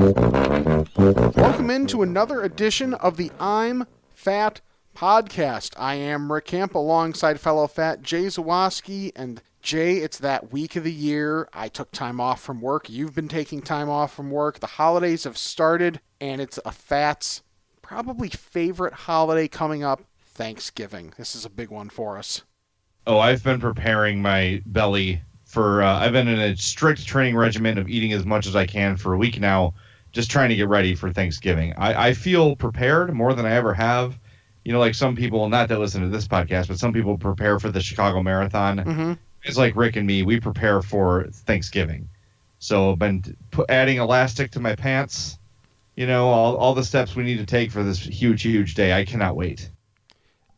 Welcome into another edition of the I'm Fat podcast. I am Rick Camp alongside fellow fat Jay Zawaski. And Jay, it's that week of the year. I took time off from work. You've been taking time off from work. The holidays have started, and it's a fat's probably favorite holiday coming up Thanksgiving. This is a big one for us. Oh, I've been preparing my belly for. Uh, I've been in a strict training regimen of eating as much as I can for a week now, just trying to get ready for Thanksgiving. I, I feel prepared more than I ever have. You know, like some people, not that listen to this podcast, but some people prepare for the Chicago Marathon. Mm-hmm. It's like Rick and me. We prepare for Thanksgiving. So I've been adding elastic to my pants. You know, all, all the steps we need to take for this huge, huge day. I cannot wait.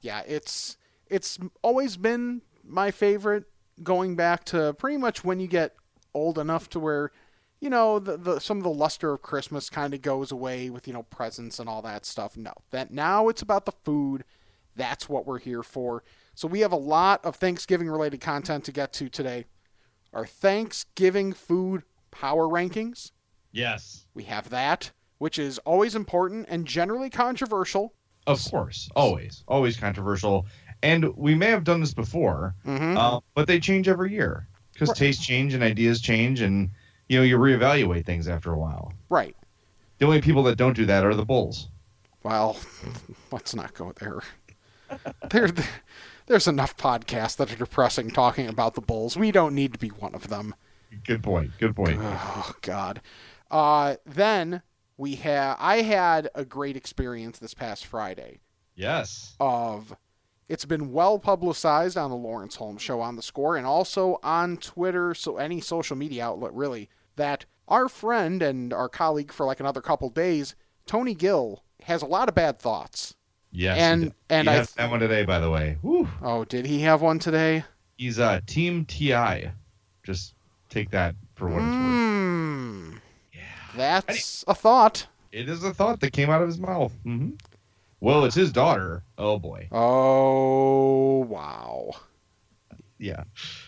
yeah, it's it's always been my favorite going back to pretty much when you get old enough to where you know the, the some of the luster of Christmas kind of goes away with you know presents and all that stuff. No, that now it's about the food. That's what we're here for. So we have a lot of Thanksgiving related content to get to today. Our Thanksgiving food power rankings. Yes. We have that, which is always important and generally controversial. Of course, always, always controversial. And we may have done this before, Mm-hmm. uh, but they change every year because Right. tastes change and ideas change, and you know you reevaluate things after a while. right. The only people that don't do that are the bulls. Well, let's not go there. There, there's enough podcasts that are depressing talking about the Bulls. We don't need to be one of them. Good point. Good point. Oh God. Uh, then we had I had a great experience this past Friday Yes. of it's been well publicized on the Lawrence Holmes show on the score and also on Twitter, so any social media outlet really, that our friend and our colleague for like another couple days, Tony Gill, has a lot of bad thoughts. Yes. and- he and I has that one today, by the way. Whew. Oh, did he have one today? He's uh, Team Ti. Just take that for what it's worth. Hmm. Yeah. That's a thought. It is a thought that came out of his mouth. hmm Well, it's his daughter. Oh boy. Oh wow. Yeah.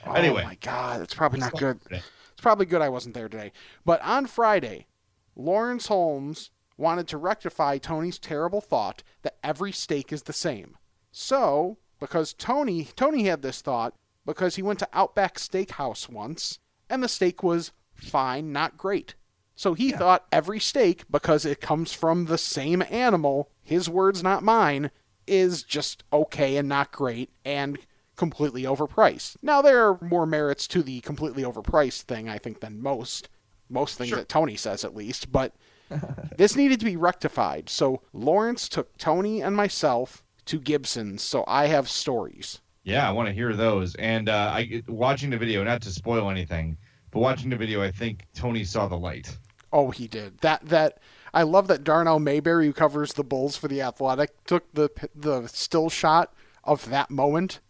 Oh Anyway. my god, that's probably not good. Today. Probably good I wasn't there today. But on Friday, Lawrence Holmes wanted to rectify Tony's terrible thought that every steak is the same. So, because Tony Tony had this thought because he went to Outback Steakhouse once and the steak was fine, not great. So he thought every steak because it comes from the same animal, his words not mine, is just okay and not great and completely overpriced. Now there are more merits to the completely overpriced thing I think than most most things Sure. that Tony says at least, but this needed to be rectified. So Lawrence took Tony and myself to Gibson's, so I have stories. Yeah, I want to hear those. And uh, I watching the video, not to spoil anything, but watching the video, I think Tony saw the light. Oh, he did. That that I love that Darnell Mayberry, who covers the Bulls for the Athletic, took the the still shot of that moment,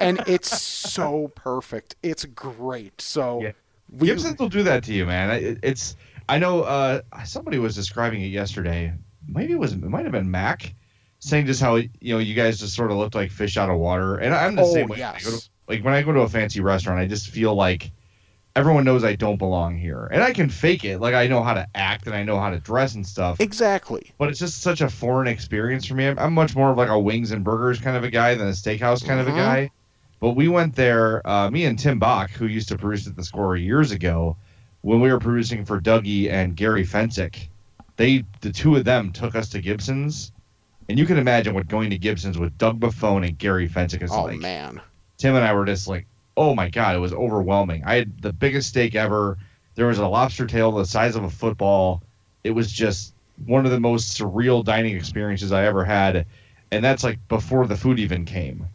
and it's so perfect. It's great. So Yeah. we, Gibsons will do that to you, man. It, it's I know uh, somebody was describing it yesterday. Maybe it was it might have been Mac saying just how you know you guys just sort of looked like fish out of water, and I'm the Oh, same way. When I go to- yes. like when I go to a fancy restaurant, I just feel like everyone knows I don't belong here, and I can fake it. Like I know how to act and I know how to dress and stuff. exactly. but it's just such a foreign experience for me. I'm, I'm much more of like a wings and burgers kind of a guy than a steakhouse kind of a Mhm. guy. But we went there, uh, me and Tim Bach, who used to produce at the Score years ago. when we were producing for Dougie and Gary Fencik, they the two of them took us to Gibson's, and you can imagine what going to Gibson's with Doug Buffone and Gary Fencik is Oh like. Oh man. Tim and I were just like, oh my god, it was overwhelming. I had the biggest steak ever. There was a lobster tail the size of a football. It was just one of the most surreal dining experiences I ever had, and that's like before the food even came.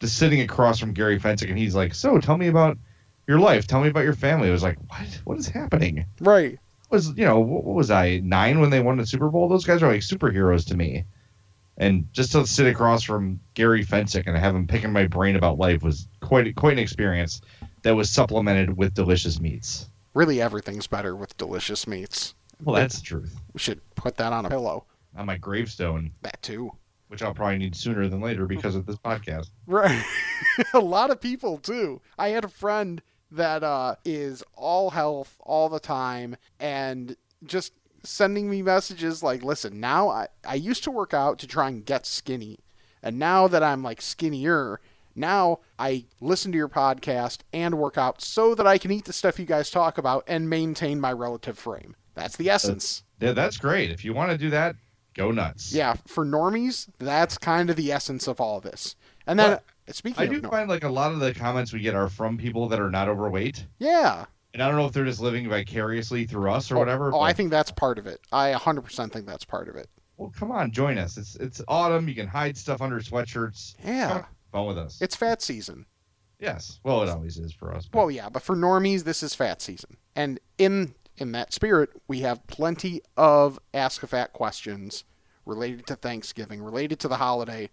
Just sitting across from Gary Fencik, and he's like, "So, tell me about your life. Tell me about your family." I was like, "What? What is happening?" Right. was you know what, what was I nine when they won the Super Bowl? Those guys are like superheroes to me, and just to sit across from Gary Fencik and have him picking my brain about life was quite quite an experience that was supplemented with delicious meats. Really, everything's better with delicious meats. Well, that's the truth. We should put that on a pillow. On my gravestone, That too. which I'll probably need sooner than later because of this podcast. Right. a lot of people too. I had a friend that uh, is all health all the time and just sending me messages like, listen, now I, I used to work out to try and get skinny. And now that I'm like skinnier, now I listen to your podcast and work out so that I can eat the stuff you guys talk about and maintain my relative frame. That's the essence. Yeah, that's great. If you want to do that, go nuts. Yeah, for normies, that's kind of the essence of all this. And then, speaking I of do nor- find like a lot of the comments we get are from people that are not overweight. yeah, And I don't know if they're just living vicariously through us or Oh, whatever. Oh, I think that's part of it. I 100% think that's part of it. Well, come on, join us. It's it's autumn. You can hide stuff under sweatshirts. Yeah. Come fun with us. It's fat season. yes. Well, it always is for us. but- Well, yeah, but for normies, this is fat season. And in in that spirit, we have plenty of Ask a Fat questions related to Thanksgiving, related to the holiday.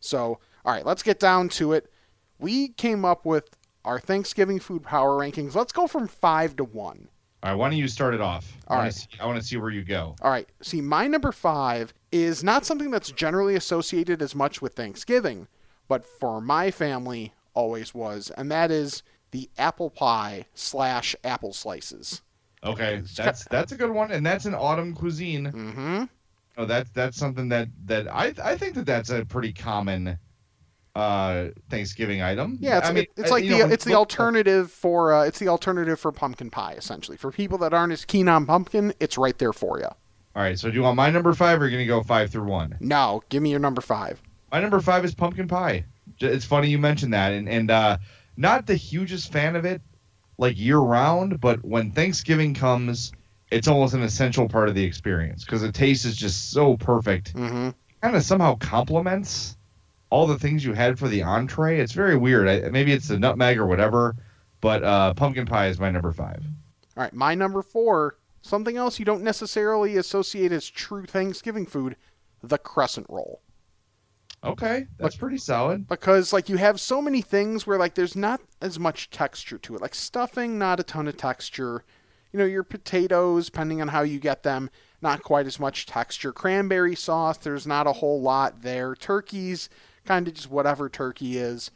So, all right, let's get down to it. We came up with our Thanksgiving food power rankings. Let's go from five to one. All right. Why don't you start it off? All I right. See, I want to see where you go. All right. See, my number five is not something that's generally associated as much with Thanksgiving, but for my family always was, and that is the apple pie slash apple slices. Okay. That's that's a good one, and that's an autumn cuisine. Mm-hmm. Oh, that's that's something that that I I think that that's a pretty common uh Thanksgiving item. Yeah, it's, I mean, it's like the know, it's the alternative for uh, it's the alternative for pumpkin pie essentially. For people that aren't as keen on pumpkin, it's right there for you. All right. So do you want my number five, or are you gonna go five through one? No, give me your number five. My number five is pumpkin pie. It's funny you mentioned that, and and uh, not the hugest fan of it, like year round, but when Thanksgiving comes, it's almost an essential part of the experience because the taste is just so perfect. Mm-hmm. Kind of somehow complements all the things you had for the entree. It's very weird. I, maybe it's the nutmeg or whatever, but uh, pumpkin pie is my number five. All right, my number four, something else you don't necessarily associate as true Thanksgiving food, the crescent roll. Okay, that's pretty solid. because like you have so many things where like there's not as much texture to it like stuffing not a ton of texture you know your potatoes depending on how you get them not quite as much texture cranberry sauce there's not a whole lot there turkeys kind of just whatever turkey is.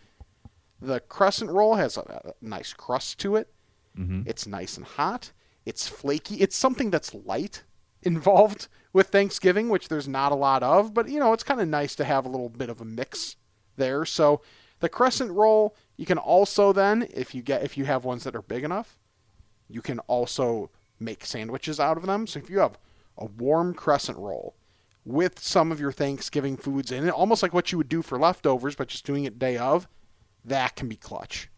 The crescent roll has a, a nice crust to it. Hmm it's nice and hot. It's flaky. It's something that's light involved with thanksgiving which there's not a lot of but you know it's kind of nice to have a little bit of a mix there. So the crescent roll you can also then if you get if you have ones that are big enough you can also make sandwiches out of them. So if you have a warm crescent roll with some of your thanksgiving foods in it almost like what you would do for leftovers but just doing it day of that can be clutch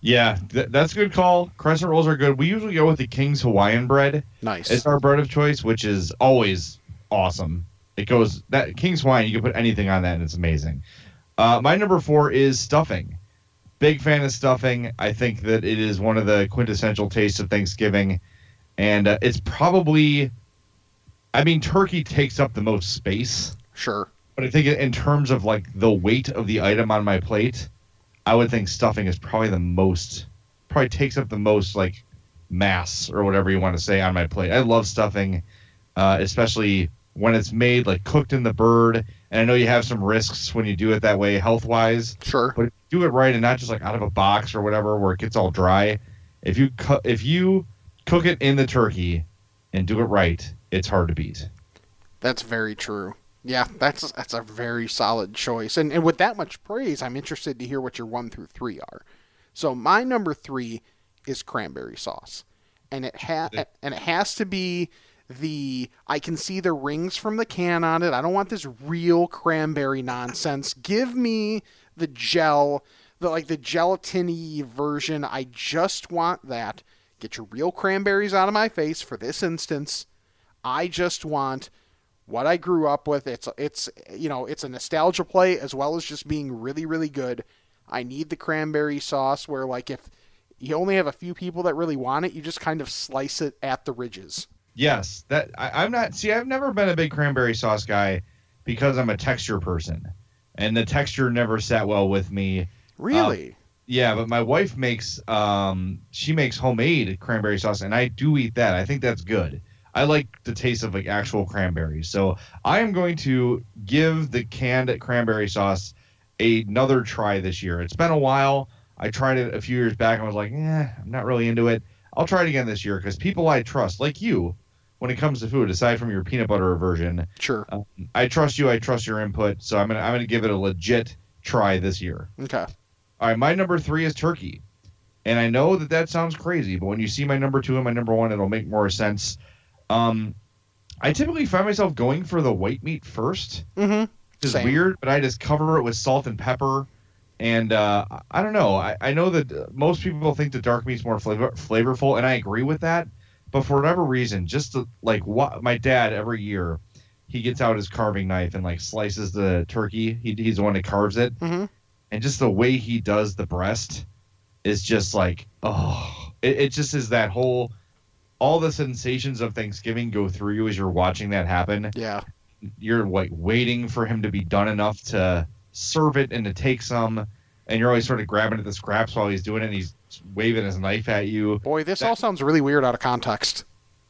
Yeah, th- that's a good call. Crescent rolls are good. We usually go with the King's Hawaiian bread. nice It's our bread of choice, which is always awesome. It goes that King's Hawaiian. You can put anything on that, and it's amazing. Uh, my number four is stuffing. Big fan of stuffing. I think that it is one of the quintessential tastes of Thanksgiving, and uh, it's probably. I mean, turkey takes up the most space, sure but I think in terms of like the weight of the item on my plate, I would think stuffing is probably the most. Probably takes up the most like mass or whatever you want to say on my plate. I love stuffing, uh, especially when it's made like cooked in the bird. And I know you have some risks when you do it that way, health wise. sure But if you do it right and not just like out of a box or whatever where it gets all dry, if you cu- if you cook it in the turkey and do it right, it's hard to beat. That's very true. Yeah, that's that's a very solid choice. And and with that much praise, I'm interested to hear what your one through three are. So my number three is cranberry sauce. and it ha- and it has to be the I can see the rings from the can on it. I don't want this real cranberry nonsense. Give me the gel, the like the gelatiny version. I just want that. Get your real cranberries out of my face for this instance. I just want what I grew up with. It's it's you know, it's a nostalgia play as well as just being really really good. I need the cranberry sauce where like if you only have a few people that really want it, you just kind of slice it at the ridges. Yes, that I, I'm not. See, I've never been a big cranberry sauce guy because I'm a texture person, and the texture never sat well with me. Really? Yeah, but my wife makes um she makes homemade cranberry sauce, and I do eat that. I think that's good. I like the taste of like actual cranberries, so I am going to give the canned cranberry sauce another try this year. It's been a while. I tried it a few years back and was like, eh, I'm not really into it. I'll try it again this year because people I trust, like you, when it comes to food, aside from your peanut butter version, Sure. um, I trust you. I trust your input. So I'm gonna I'm gonna give it a legit try this year. Okay. All right, my number three is turkey, and I know that that sounds crazy, but when you see my number two and my number one, it'll make more sense. Um, I typically find myself going for the white meat first. Mm-hmm. Which is Same. weird, but I just cover it with salt and pepper. And uh, I don't know. I, I know that most people think the dark meat's more flavor, flavorful, and I agree with that. But for whatever reason, just like what my dad every year, he gets out his carving knife and like slices the turkey. He, he's the one that carves it, Mhm. and just the way he does the breast is just like oh, it, it just is that whole. All the sensations of Thanksgiving go through you as you're watching that happen Yeah. you're like waiting for him to be done enough to serve it and to take some and you're always sort of grabbing at the scraps while he's doing it and he's waving his knife at you Boy, this all sounds really weird out of context.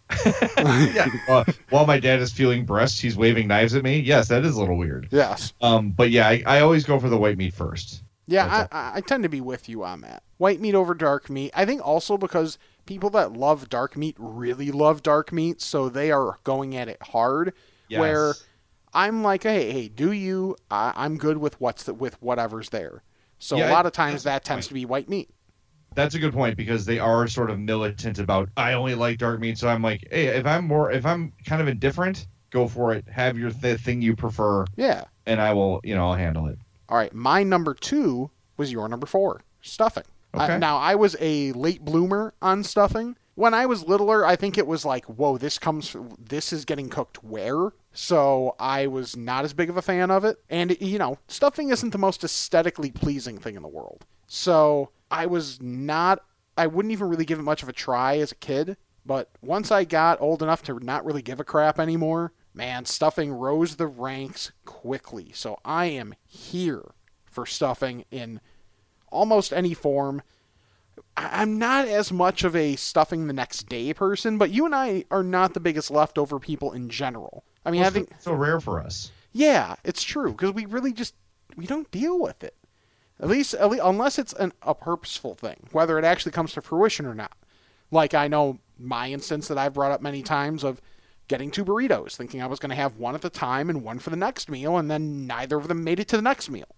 yeah uh, while my dad is feeling breasts he's waving knives at me yes that is a little weird Yes. um but yeah i, I always go for the white meat first Yeah, I, I, I tend to be with you on that. White meat over dark meat. I think also because people that love dark meat really love dark meat, so they are going at it hard. yes. Where I'm like, hey, hey, do you? I, I'm good with what's the, with whatever's there. So Yeah, a lot of times that tends to be white meat. that's a good point because they are sort of militant about i only like dark meat so i'm like hey if i'm more if i'm kind of indifferent go for it have your th- thing you prefer Yeah. and i will you know i'll handle it All right, my number two was your number four, stuffing. Uh, now I was a late bloomer on stuffing. When I was littler, I think it was like, whoa, this comes, this is getting cooked where? So I was not as big of a fan of it. And you know, stuffing isn't the most aesthetically pleasing thing in the world. So I was not, I wouldn't even really give it much of a try as a kid. But once I got old enough to not really give a crap anymore, man, stuffing rose the ranks quickly. So I am here for stuffing in almost any form. I'm not as much of a stuffing the next day person, but you and I are not the biggest leftover people in general. I mean, I think so rare for us yeah, it's true because we really just we don't deal with it. At least, at least unless it's an, a purposeful thing, whether it actually comes to fruition or not. Like I know my instance that I've brought up many times of getting two burritos, thinking I was going to have one at the time and one for the next meal, and then neither of them made it to the next meal.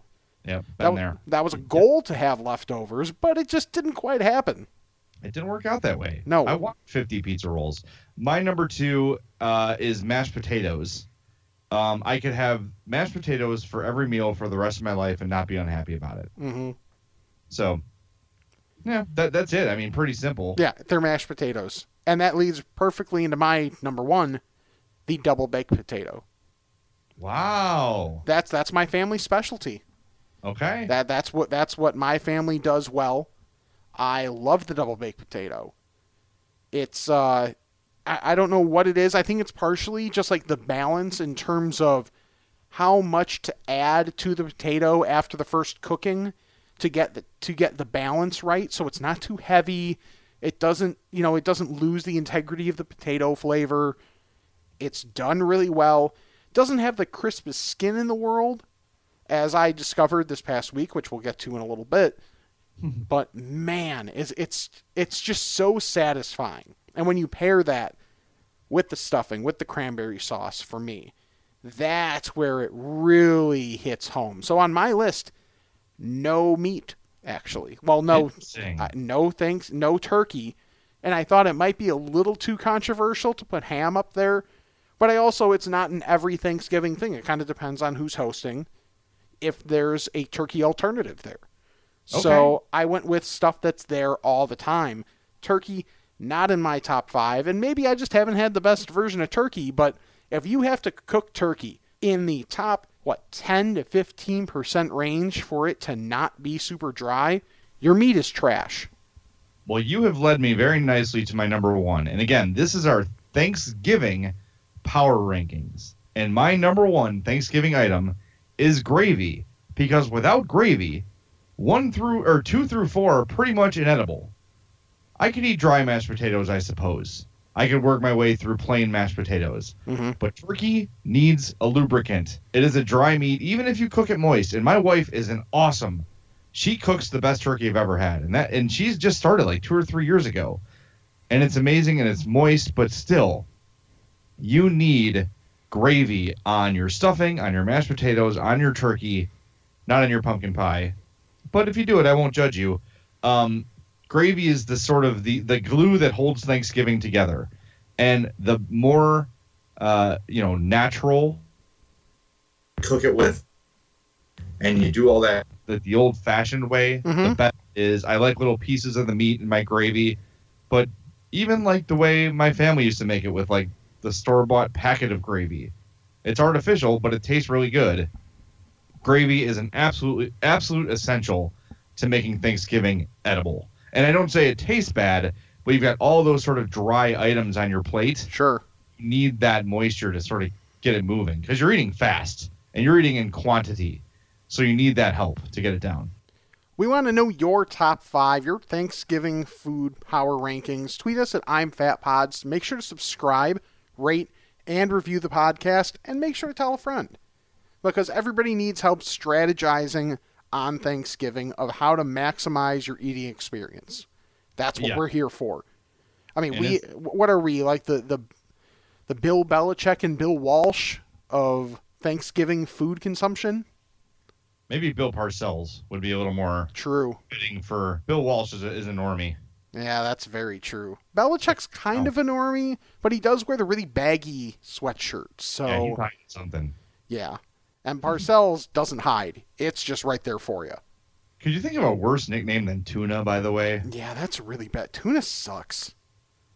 Yep, That, there. that was a goal to have leftovers, but it just didn't quite happen. It didn't work out that way. No. I want 50 pizza rolls. My number two uh, is mashed potatoes. Um, I could have mashed potatoes for every meal for the rest of my life and not be unhappy about it. hmm So, yeah, that, that's it. I mean, pretty simple. Yeah, they're mashed potatoes, and that leads perfectly into my number one, the double baked potato. Wow. That's that's my family specialty. Okay. That that's what that's what my family does well. I love the double baked potato. It's uh I, I don't know what it is. I think it's partially just like the balance in terms of how much to add to the potato after the first cooking to get the to get the balance right so it's not too heavy. It doesn't, you know, it doesn't lose the integrity of the potato flavor. It's done really well. Doesn't have the crispest skin in the world, as I discovered this past week, which we'll get to in a little bit. but man, is it's it's just so satisfying. And when you pair that with the stuffing, with the cranberry sauce, for me, that's where it really hits home. So on my list, no meat actually. Well, no, uh, no thanks, no turkey, and I thought it might be a little too controversial to put ham up there. But I also, it's not an every Thanksgiving thing. It kind of depends on who's hosting, if there's a turkey alternative there. So I went with stuff that's there all the time. Turkey, not in my top five, and maybe I just haven't had the best version of turkey, but if you have to cook turkey in the top, what, 10 to 15% range for it to not be super dry, your meat is trash. Well, you have led me very nicely to my number one. And again, this is our Thanksgiving power rankings. And my number one Thanksgiving item is gravy. Because without gravy, one through or two through four are pretty much inedible. I could eat dry mashed potatoes, I suppose. I could work my way through plain mashed potatoes. Mhm. But turkey needs a lubricant. It is a dry meat, even if you cook it moist. And my wife is an awesome she cooks the best turkey I've ever had, and that and she's just started like two or three years ago, and it's amazing and it's moist, but still, you need gravy on your stuffing, on your mashed potatoes, on your turkey, not on your pumpkin pie. But if you do it, I won't judge you. Um, gravy is the sort of the the glue that holds Thanksgiving together, and the more uh, you know natural Cook it with, and you do all that. the, the old fashioned way. The Mhm. best is I like little pieces of the meat in my gravy, but even like the way my family used to make it with like the store bought packet of gravy. It's artificial, but it tastes really good. Gravy is an absolutely absolute essential to making Thanksgiving edible. And I don't say it tastes bad, but you've got all those sort of dry items on your plate. Sure. You need that moisture to sort of get it moving because you're eating fast and you're eating in quantity. So you need that help to get it down. We want to know your top five, your Thanksgiving food power rankings. Tweet us at I'm Fat Pods. Make sure to subscribe, rate, and review the podcast, and make sure to tell a friend. Because everybody needs help strategizing on Thanksgiving of how to maximize your eating experience. That's what Yeah. we're here for. I mean, And we what are we like the the the Bill Belichick and Bill Walsh of Thanksgiving food consumption? Maybe Bill Parcells would be a little more True. fitting for Bill Walsh is a, is a normie. Yeah, that's very true. Belichick's kind Oh. of a normie, but he does wear the really baggy sweatshirt. So Yeah, he's yeah, hiding something. Yeah. And Parcells doesn't hide; it's just right there for you. Could you think of a worse nickname than tuna? By the way, Yeah, that's really bad. Tuna sucks.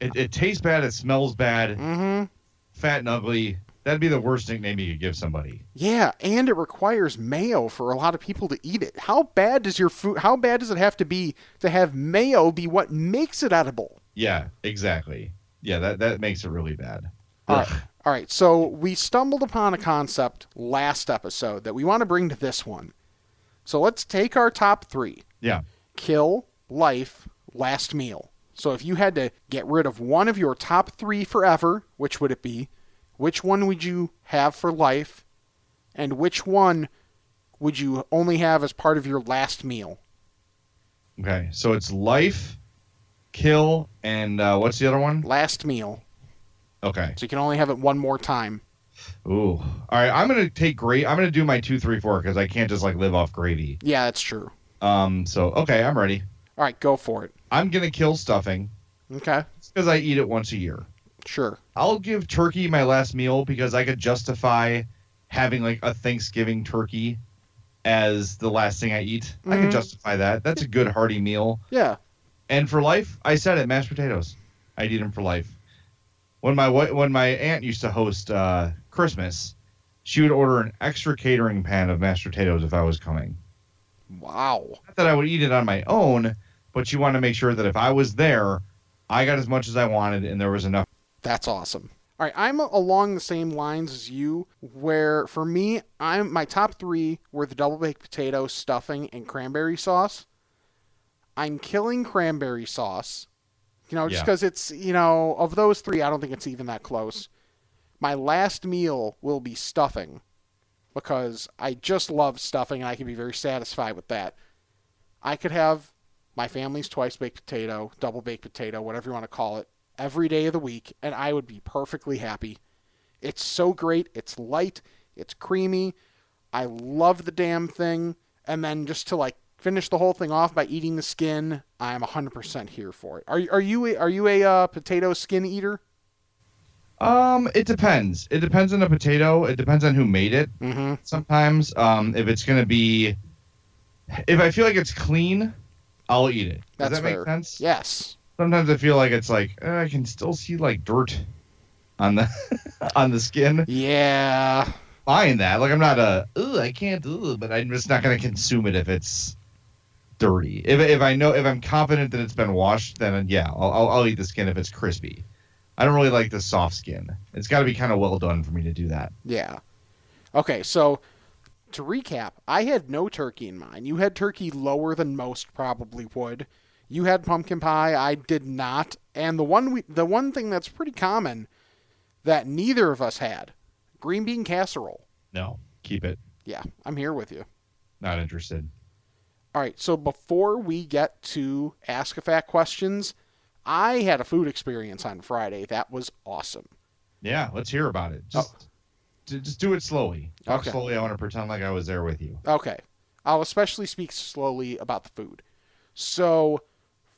it, it tastes bad, it smells bad, Mm-hmm. fat and ugly. That'd be the worst nickname you could give somebody. Yeah, and it requires mayo for a lot of people to eat it. How bad does your food? How bad does it have to be to have mayo be what makes it edible? Yeah, exactly. Yeah, that that makes it really bad. All right. All right. So we stumbled upon a concept last episode that we want to bring to this one. So let's take our top three Yeah. kill, life, last meal. So if you had to get rid of one of your top three forever, which would it be? Which one would you have for life? And which one would you only have as part of your last meal? Okay. So it's life, kill, and uh, what's the other one? Last meal. Okay. So you can only have it one more time. Ooh. All right. I'm gonna take great. I'm gonna do my two, three, four because I can't just like live off gravy. Yeah, that's true. Um. So okay, I'm ready. All right, go for it. I'm gonna kill stuffing Okay, because I eat it once a year. Sure. I'll give turkey my last meal because I could justify having like a Thanksgiving turkey as the last thing I eat. I Mhm. can justify that. That's a good hearty meal. Yeah. And for life, I said it, mashed potatoes. I'd eat them for life. When my when my aunt used to host uh, Christmas, she would order an extra catering pan of mashed potatoes if I was coming. Wow. Not that I would eat it on my own, but she wanted to make sure that if I was there, I got as much as I wanted and there was enough. That's awesome. All right, I'm along the same lines as you, where for me, I'm my top three were the double baked potato, stuffing, and cranberry sauce. I'm killing cranberry sauce, you know, just Yeah. because it's you know of those three, I don't think it's even that close. My last meal will be stuffing, because I just love stuffing and I can be very satisfied with that. I could have my family's twice baked potato, double baked potato, whatever you want to call it, every day of the week, and I would be perfectly happy. It's so great. It's light. It's creamy. I love the damn thing. And then just to like finish the whole thing off by eating the skin, I am 100% here for it. Are are you a, are you a uh, potato skin eater? Um, it depends. It depends on the potato. It depends on who made it. Mm-hmm. Sometimes, um, if it's gonna be, if I feel like it's clean, I'll eat it. Does That's that make fair. sense? Yes. Sometimes I feel like it's like uh, I can still see like dirt on the on the skin. Yeah. Fine that. Like I'm not a. Ugh, I can't. Ugh, but I'm just not gonna consume it if it's dirty. If if I know if I'm confident that it's been washed, then yeah, I'll I'll, I'll eat the skin if it's crispy. I don't really like the soft skin. It's got to be kind of well done for me to do that. Yeah. Okay, so to recap, I had no turkey in mind. You had turkey lower than most probably would. You had pumpkin pie. I did not. And the one we, the one thing that's pretty common that neither of us had, green bean casserole. No, keep it. Yeah, I'm here with you. Not interested. All right, so before we get to ask a fat questions, I had a food experience on Friday that was awesome. Yeah, let's hear about it. Oh. Just, j- just do it slowly. Talk Oh. Okay. slowly. I want to pretend like I was there with you. Okay. I'll especially speak slowly about the food. So,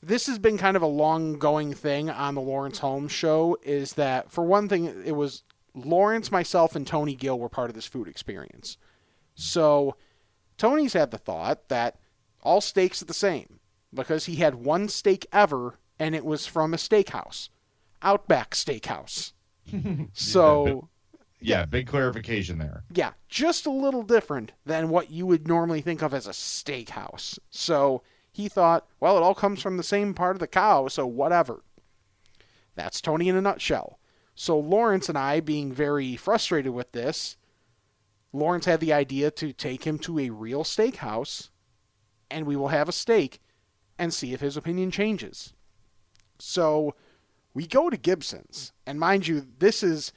this has been kind of a long going thing on the Lawrence Holmes show is that, for one thing, it was Lawrence, myself, and Tony Gill were part of this food experience. So, Tony's had the thought that all steaks are the same because he had one steak ever and it was from a steakhouse, Outback Steakhouse. so, Yeah, big clarification there. yeah, just a little different than what you would normally think of as a steakhouse. So he thought, well, it all comes from the same part of the cow, so whatever. That's Tony in a nutshell. So Lawrence and I, being very frustrated with this, Lawrence had the idea to take him to a real steakhouse and we will have a steak and see if his opinion changes. So we go to Gibson's, and mind you, this is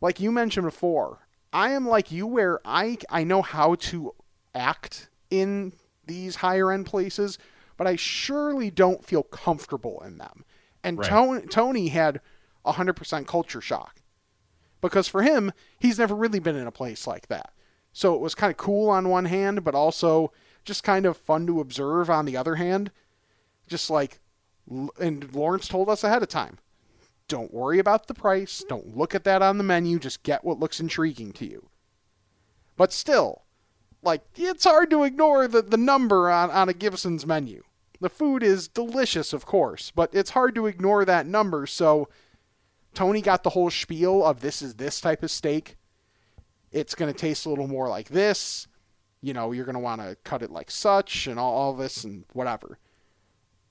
like you mentioned before, I am like you where I I know how to act in these higher end places, but I surely don't feel comfortable in them. And Right. Tony, Tony had 100% culture shock. Because for him, he's never really been in a place like that. So it was kind of cool on one hand, but also just kind of fun to observe on the other hand. Just like, and Lawrence told us ahead of time don't worry about the price. Don't look at that on the menu. Just get what looks intriguing to you. But still, like, it's hard to ignore the, the number on, on a Gibson's menu. The food is delicious, of course, but it's hard to ignore that number. So, Tony got the whole spiel of this is this type of steak. It's going to taste a little more like this. You know, you're going to want to cut it like such and all, all this and whatever.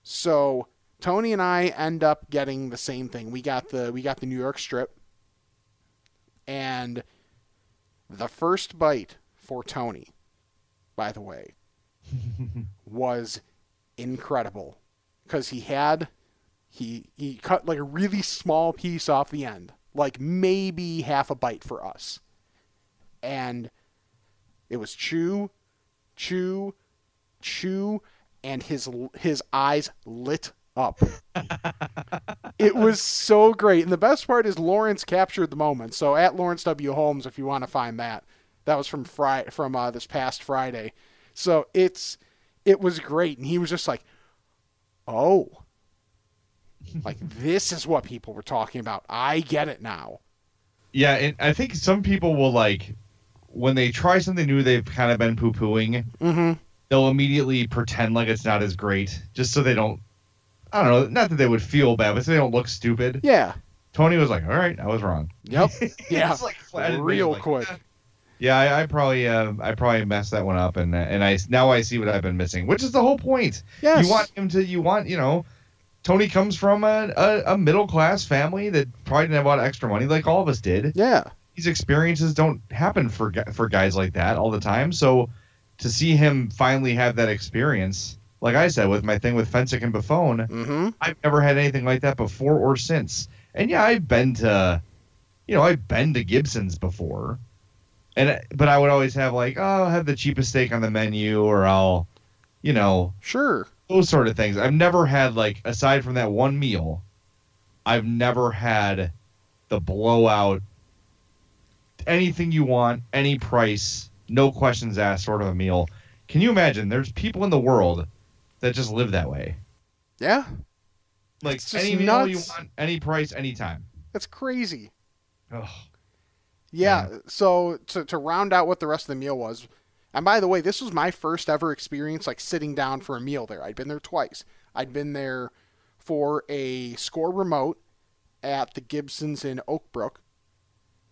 So, Tony and I end up getting the same thing. We got the we got the New York strip. And the first bite for Tony, by the way, was incredible cuz he had he he cut like a really small piece off the end, like maybe half a bite for us. And it was chew, chew, chew and his his eyes lit up. it was so great. And the best part is Lawrence captured the moment. So at Lawrence W. Holmes, if you want to find that, that was from Friday, from uh, this past Friday. So it's it was great, and he was just like, "Oh, like this is what people were talking about. I get it now." Yeah, and I think some people will like when they try something new they've kind of been poo pooing. Mm-hmm. They'll immediately pretend like it's not as great, just so they don't. I don't know. Not that they would feel bad, but so they don't look stupid. Yeah. Tony was like, "All right, I was wrong." Yep. Yeah. It's like Real quick. "Eh." Yeah, I, I probably, uh, I probably messed that one up, and and I now I see what I've been missing, which is the whole point. Yes. You want him to, you want, you know, Tony comes from a, a, a middle class family that probably didn't have a lot of extra money, like all of us did. Yeah. These experiences don't happen for for guys like that all the time. So to see him finally have that experience, like I said with my thing with Fencik and Buffone, Mm-hmm. I've never had anything like that before or since. And yeah, I've been to, you know, I've been to Gibson's before, and but I would always have like, oh, I'll have the cheapest steak on the menu, or I'll, you know, Sure. those sort of things. I've never had like, aside from that one meal, I've never had the blowout, anything you want, any price, no questions asked sort of a meal. Can you imagine? There's people in the world that just live that way. Yeah, Like any meal you want, any price, anytime. that's crazy. Ugh. Yeah. So to to round out what the rest of the meal was, and by the way, this was my first ever experience like sitting down for a meal there. I'd been there twice. I'd been there for a score remote at the Gibsons in Oakbrook.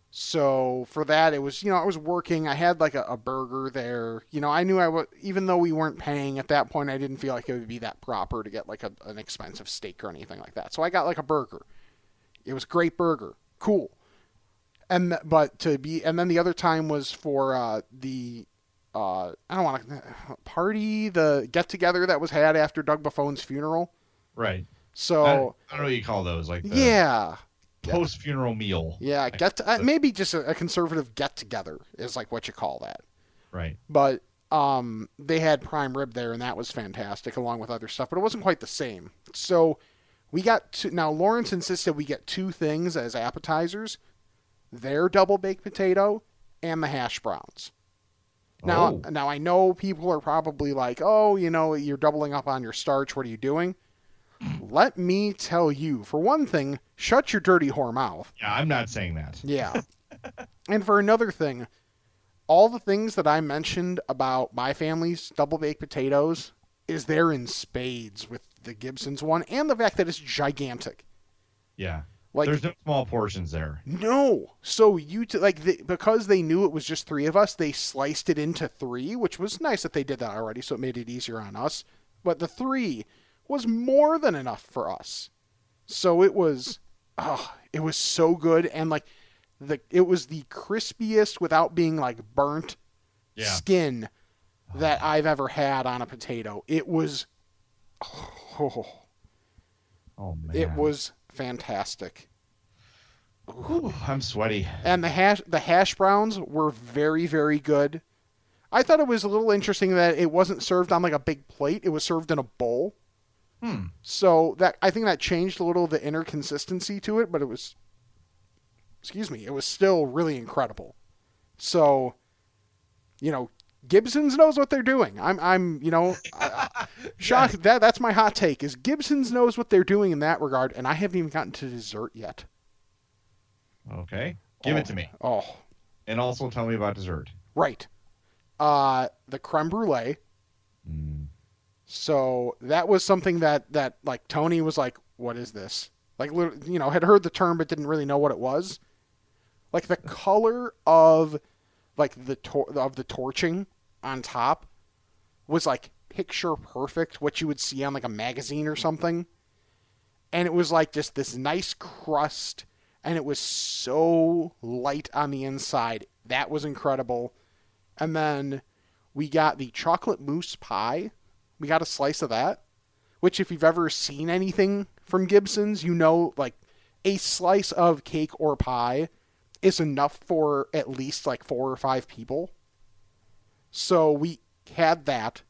So for that, it was you know I was working. I had like a, a burger there. You know I knew I would even though we weren't paying at that point. I didn't feel like it would be that proper to get like a, an expensive steak or anything like that. So I got like a burger. It was great burger. Cool and th- but to be and then the other time was for uh, the uh, I don't want to party the get together that was had after Doug Buffone's funeral. Right. So I, I don't know what you call those, like yeah, post funeral meal. yeah, get to, uh, maybe just a, a conservative get together is like what you call that. Right. But um, they had prime rib there, and that was fantastic, along with other stuff. But it wasn't quite the same. So we got two, now. Lawrence insisted we get two things as appetizers: their double baked potato and the hash browns. Now, Oh. now I know people are probably like, "Oh, you know, you're doubling up on your starch. What are you doing?" Let me tell you, for one thing, shut your dirty whore mouth. Yeah, I'm not saying that. Yeah. and for another thing, all the things that I mentioned about my family's double baked potatoes is there in spades with the Gibson's one, and the fact that it's gigantic. Yeah. Like There's no small portions there. no, so you t- like the, because they knew it was just three of us, they sliced it into three, which was nice that they did that already, so it made it easier on us. But the three was more than enough for us, so it was, oh, it was so good, and like the it was the crispiest without being like burnt Yeah. skin that I've ever had on a potato. It was, oh, Oh man. it was fantastic. Whew, I'm sweaty. and the hash the hash browns were very very good. I thought it was a little interesting that it wasn't served on like a big plate; it was served in a bowl. Hmm. So that I think that changed a little the inner consistency to it, but it was, excuse me, it was still really incredible. So, you know, Gibson's knows what they're doing. I'm I'm you know, I, I- shocked that that's my hot take is Gibson's knows what they're doing in that regard, and I haven't even gotten to dessert yet. Okay. Give Oh. it to me. Oh, And also tell me about dessert. Right. Uh, the creme brulee. Mm. So that was something that that like Tony was like, "What is this?" Like, you know, had heard the term but didn't really know what it was. Like the color of like the tor- of the torching on top was like picture perfect, what you would see on like a magazine or something. And it was like just this nice crust, and it was so light on the inside. That was incredible. And then we got the chocolate mousse pie. We got a slice of that, which, if you've ever seen anything from Gibson's, you know, like a slice of cake or pie is enough for at least like four or five people. So we had that,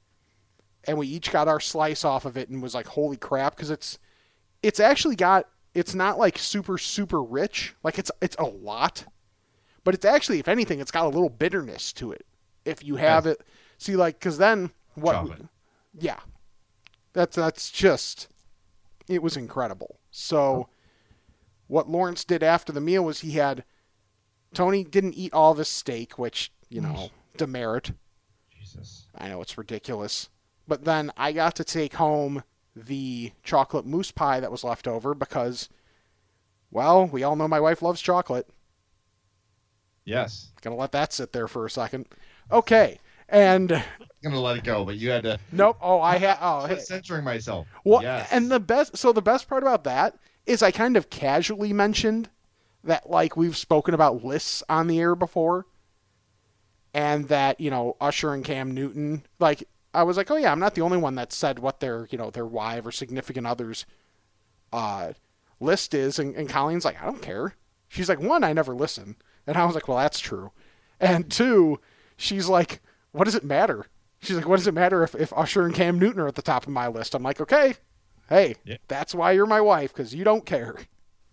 and we each got our slice off of it, and was like, "Holy crap!" Because it's it's actually got it's not like super super rich, like it's it's a lot, but it's actually, if anything, it's got a little bitterness to it. If you have it, see, like, because then what? Chocolate. Yeah, that's that's just it was incredible. So, what Lawrence did after the meal was he had Tony didn't eat all of his steak, which you know demerit. Jesus. I know it's ridiculous, but then I got to take home the chocolate mousse pie that was left over because, well, we all know my wife loves chocolate. Yes. Gonna let that sit there for a second. Okay, and I'm gonna let it go, but you had to. nope. Oh, I had. Oh, I hey. was censoring myself. Well, yes. and the best, so the best part about that is I kind of casually mentioned that, like, we've spoken about lists on the air before, and that, you know, Usher and Cam Newton, like, I was like, oh, yeah, I'm not the only one that said what their, you know, their wife or significant other's uh, list is. And, and Colleen's like, I don't care. She's like, one, I never listen. And I was like, well, that's true. And two, she's like, what does it matter? She's like, what does it matter if, if Usher and Cam Newton are at the top of my list? I'm like, okay, hey, Yeah. that's why you're my wife, because you don't care.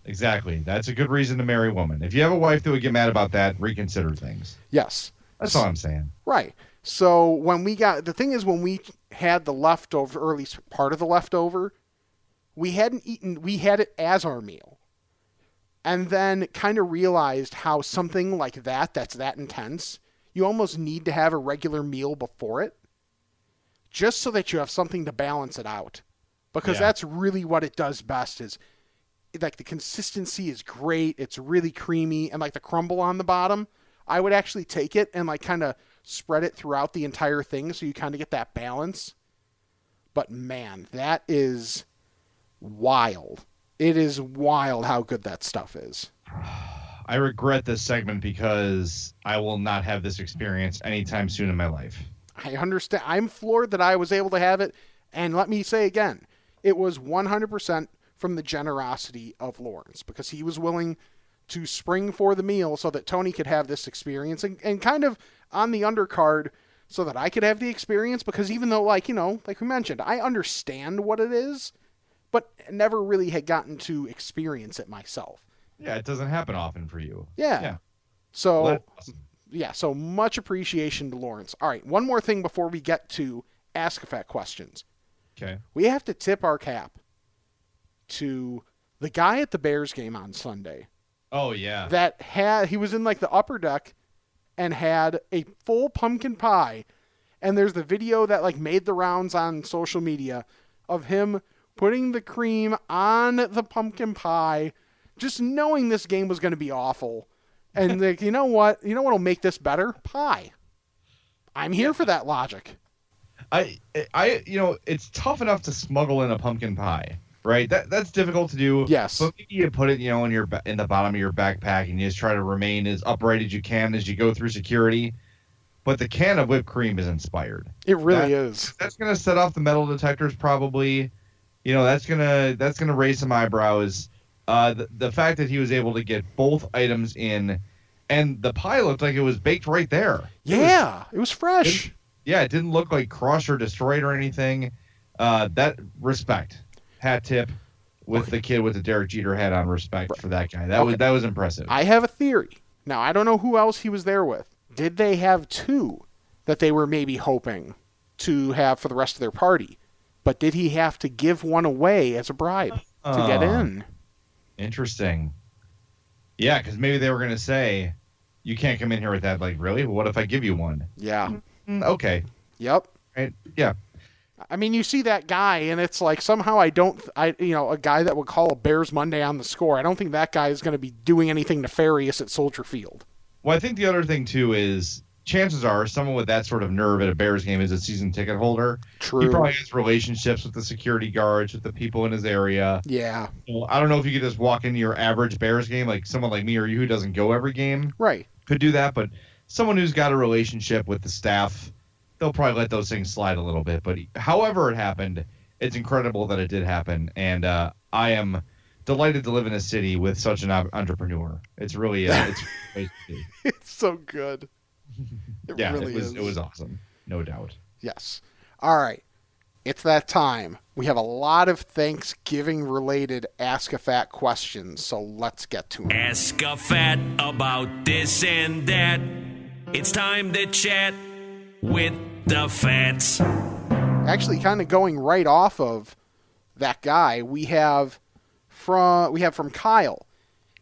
Exactly. That's a good reason to marry a woman. If you have a wife that would get mad about that, reconsider things. Yes. That's all I'm saying. Right. So when we got the thing is when we had the leftover, or at least part of the leftover, we hadn't eaten. We had it as our meal, and then kind of realized how something like that, that's that intense, you almost need to have a regular meal before it, just so that you have something to balance it out, because Yeah. that's really what it does best. Is like the consistency is great. It's really creamy, and like the crumble on the bottom, I would actually take it and like kind of spread it throughout the entire thing, so you kind of get that balance. But man, that is wild. It is wild how good that stuff is. I regret this segment because I will not have this experience anytime soon in my life. I understand. I'm floored that I was able to have it. And let me say again, it was 100% from the generosity of Lawrence because he was willing to spring for the meal so that Tony could have this experience and, and kind of on the undercard so that I could have the experience because even though, like, you know, like we mentioned, I understand what it is, but never really had gotten to experience it myself. Yeah, it doesn't happen often for you. Yeah. Yeah. So Well, awesome. yeah, so much appreciation to Lawrence. All right, one more thing before we get to Ask a Fat questions. Okay. We have to tip our cap to the guy at the Bears game on Sunday Oh yeah. that had he was in like the upper deck and had a full pumpkin pie. And there's the video that like made the rounds on social media of him putting the cream on the pumpkin pie just knowing this game was going to be awful. And like you know what? You know what'll make this better? Pie. I'm here for that logic. I I you know it's tough enough to smuggle in a pumpkin pie, right? That that's difficult to do. Yes. But maybe you put it, you know, in your in the bottom of your backpack, and you just try to remain as upright as you can as you go through security. But the can of whipped cream is inspired. it really That- is That's gonna set off the metal detectors, probably. You know, that's gonna that's gonna raise some eyebrows. Uh, the, the fact that he was able to get both items in, and the pie looked like it was baked right there. It was yeah it was fresh yeah, it didn't look like crushed or destroyed or anything. Uh, that respect, hat tip, with the kid with the Derek Jeter hat on. Respect for that guy. That was that was impressive. I have a theory. Now, I don't know who else he was there with. Did they have two that they were maybe hoping to have for the rest of their party? But did he have to give one away as a bribe to get Uh, in? Interesting. Yeah, because maybe they were gonna say, "You can't come in here with that." Like, really? What if I give you one? Yeah. Mm, okay. Yep. Right. Yeah. I mean, you see that guy, and it's like somehow I don't, I you know, a guy that would call a Bears Monday on the score. I don't think that guy is going to be doing anything nefarious at Soldier Field. Well, I think the other thing too is chances are someone with that sort of nerve at a Bears game is a season ticket holder. True. He probably has relationships with the security guards, with the people in his area. Yeah. Well, I don't know if you could just walk into your average Bears game, like someone like me or you who doesn't go every game Right. could do that, but someone who's got a relationship with the staff, they'll probably let those things slide a little bit. But however it happened, it's incredible that it did happen, and uh, I am delighted to live in a city with such an entrepreneur. It's really, uh, it's great to see. It's so good. It yeah, really it was is. it was awesome, no doubt. Yes. All right. It's that time. We have a lot of Thanksgiving related Ask a Fat questions, so let's get to it. Ask a fat about this and that. It's time to chat with the fats. Actually, kind of going right off of that guy, we have from we have from Kyle.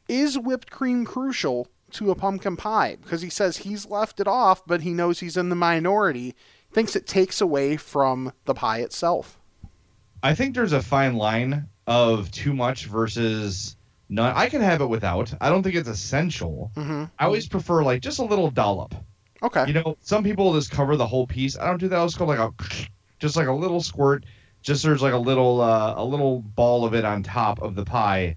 Is whipped cream crucial to a pumpkin pie? Because he says he's left it off, but he knows he's in the minority. Thinks it takes away from the pie itself. I think there's a fine line of too much versus none. I can have it without. I don't think it's essential. Mm-hmm. I always prefer like just a little dollop. Okay. You know, some people just cover the whole piece. I don't do that. I'll just go like a, just like a little squirt. Just there's like a little, uh, a little ball of it on top of the pie.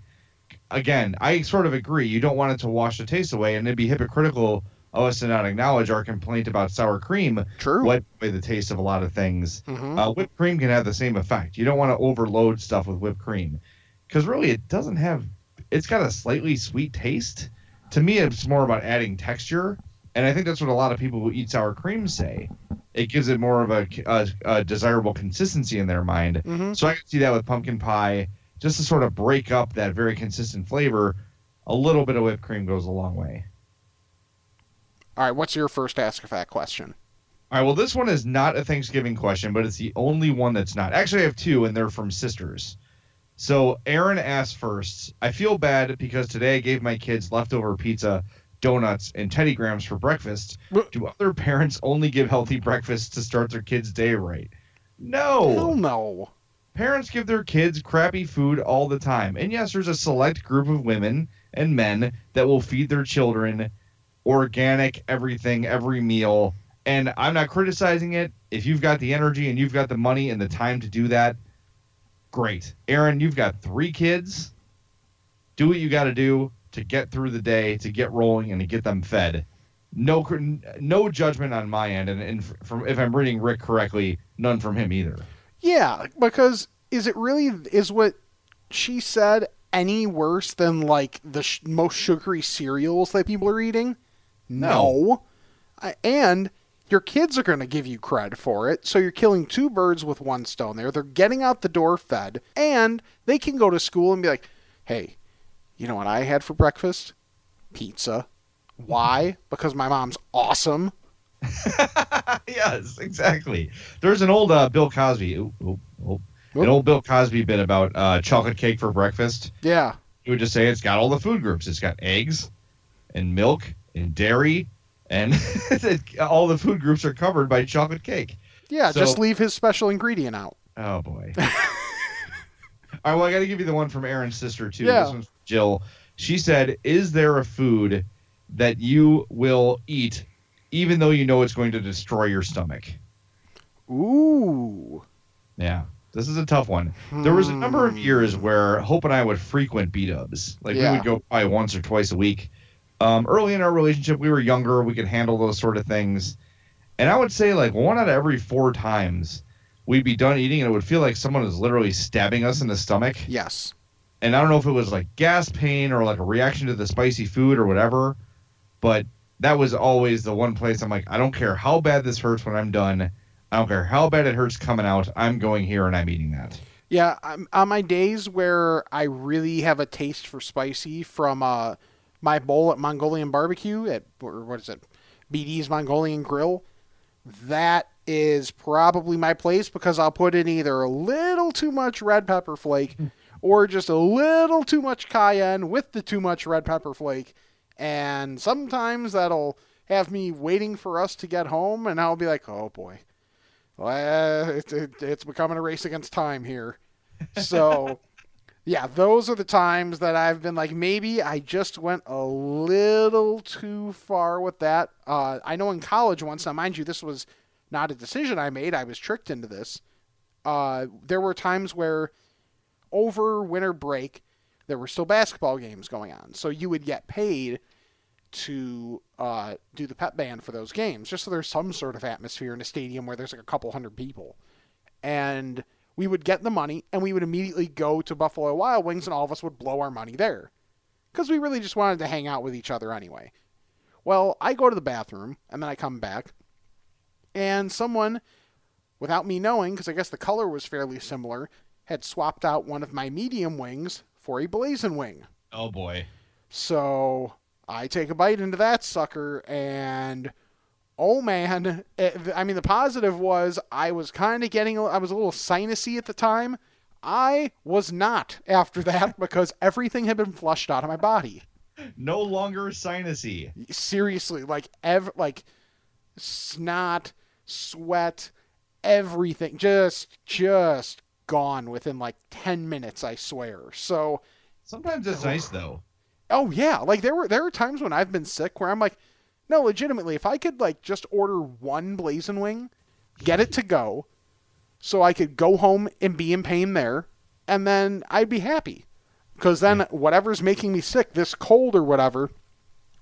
Again, I sort of agree. You don't want it to wash the taste away, and it'd be hypocritical of us to not acknowledge our complaint about sour cream True. wipe away the taste of a lot of things. Mhm. Uh, whipped cream can have the same effect. You don't want to overload stuff with whipped cream because really it doesn't have. It's got a slightly sweet taste. To me, it's more about adding texture, and I think that's what a lot of people who eat sour cream say. It gives it more of a, a, a desirable consistency in their mind. Mhm. So I can see that with pumpkin pie, just to sort of break up that very consistent flavor. A little bit of whipped cream goes a long way. All right. What's your first Ask a Fat question? All All right. Well, this one is not a Thanksgiving question, but it's the only one that's not. Actually, I have two, and they're from sisters. So Aaron asked first. I feel bad because today I gave my kids leftover pizza, donuts, and Teddy Grahams for breakfast. Do other parents only give healthy breakfasts to start their kids' day right? No. Hell no. Parents give their kids crappy food all the time. And yes, there's a select group of women and men that will feed their children organic everything every meal. And I'm not criticizing it. If you've got the energy and you've got the money and the time to do that, great. Aaron, you've got three kids. Do what you got to do to get through the day, to get rolling, and to get them fed. No, no judgment on my end, and, and from if I'm reading Rick correctly, none from him either. Yeah, because is it really is what she said any worse than like the sh- most sugary cereals that people are eating? No. I- And your kids are going to give you credit for it, so you're killing two birds with one stone there. They're getting out the door fed, and they can go to school and be like, "Hey, you know what I had for breakfast? Pizza. Why? Because my mom's awesome." yes, exactly. There's an old uh, Bill Cosby, oop, oop, oop, an old Bill Cosby bit about uh, chocolate cake for breakfast. Yeah. He would just say it's got all the food groups. It's got eggs and milk and dairy, and all the food groups are covered by chocolate cake. Yeah, So- just leave his special ingredient out. Oh boy. all right, well, I got to give you the one from Aaron's sister too. Yeah. This one's Jill. She said, "Is there a food that you will eat, even though you know it's going to destroy your stomach?" Ooh. Yeah. This is a tough one. There was a number of years where Hope and I would frequent beat ups. Like Yeah. we would go probably once or twice a week. Um, early in our relationship, we were younger. We could handle those sort of things. And I would say like one out of every four times we'd be done eating and it would feel like someone was literally stabbing us in the stomach. Yes. And I don't know if it was like gas pain or like a reaction to the spicy food or whatever, but that was always the one place I'm like, I don't care how bad this hurts when I'm done. I don't care how bad it hurts coming out. I'm going here and I'm eating that. Yeah, I'm, on my days where I really have a taste for spicy from uh, my bowl at Mongolian Barbecue at or what is it, BD's Mongolian Grill, that is probably my place because I'll put in either a little too much red pepper flake or just a little too much cayenne with the too much red pepper flake, and sometimes that'll have me waiting for us to get home, and I'll be like, oh boy. Well, it's, it, it's becoming a race against time here. So, yeah, those are the times that I've been like, maybe I just went a little too far with that. Uh, I know in college once, now mind you, this was not a decision I made. I was tricked into this. Uh, there were times where over winter break, there were still basketball games going on. So you would get paid to uh, do the pep band for those games, just so there's some sort of atmosphere in a stadium where there's like a couple hundred people. And we would get the money and we would immediately go to Buffalo Wild Wings and all of us would blow our money there. Because we really just wanted to hang out with each other anyway. Well, I go to the bathroom and then I come back and someone, without me knowing, because I guess the color was fairly similar, had swapped out one of my medium wings for a blazing wing. Oh boy. So I take a bite into that sucker, and oh man, eh, it, I mean, the positive was I was kind of getting, I was a little sinusy at the time. I was not after that because everything had been flushed out of my body. No longer sinusy. Seriously, like ev, like snot, sweat, everything, just, just gone within like ten minutes. I swear. So. Sometimes it's nice though. Oh yeah, like there were there were times when I've been sick where I'm like, no, legitimately, if I could like just order one blazing wing, get it to go, so I could go home and be in pain there, and then I'd be happy, because then whatever's making me sick, this cold or whatever,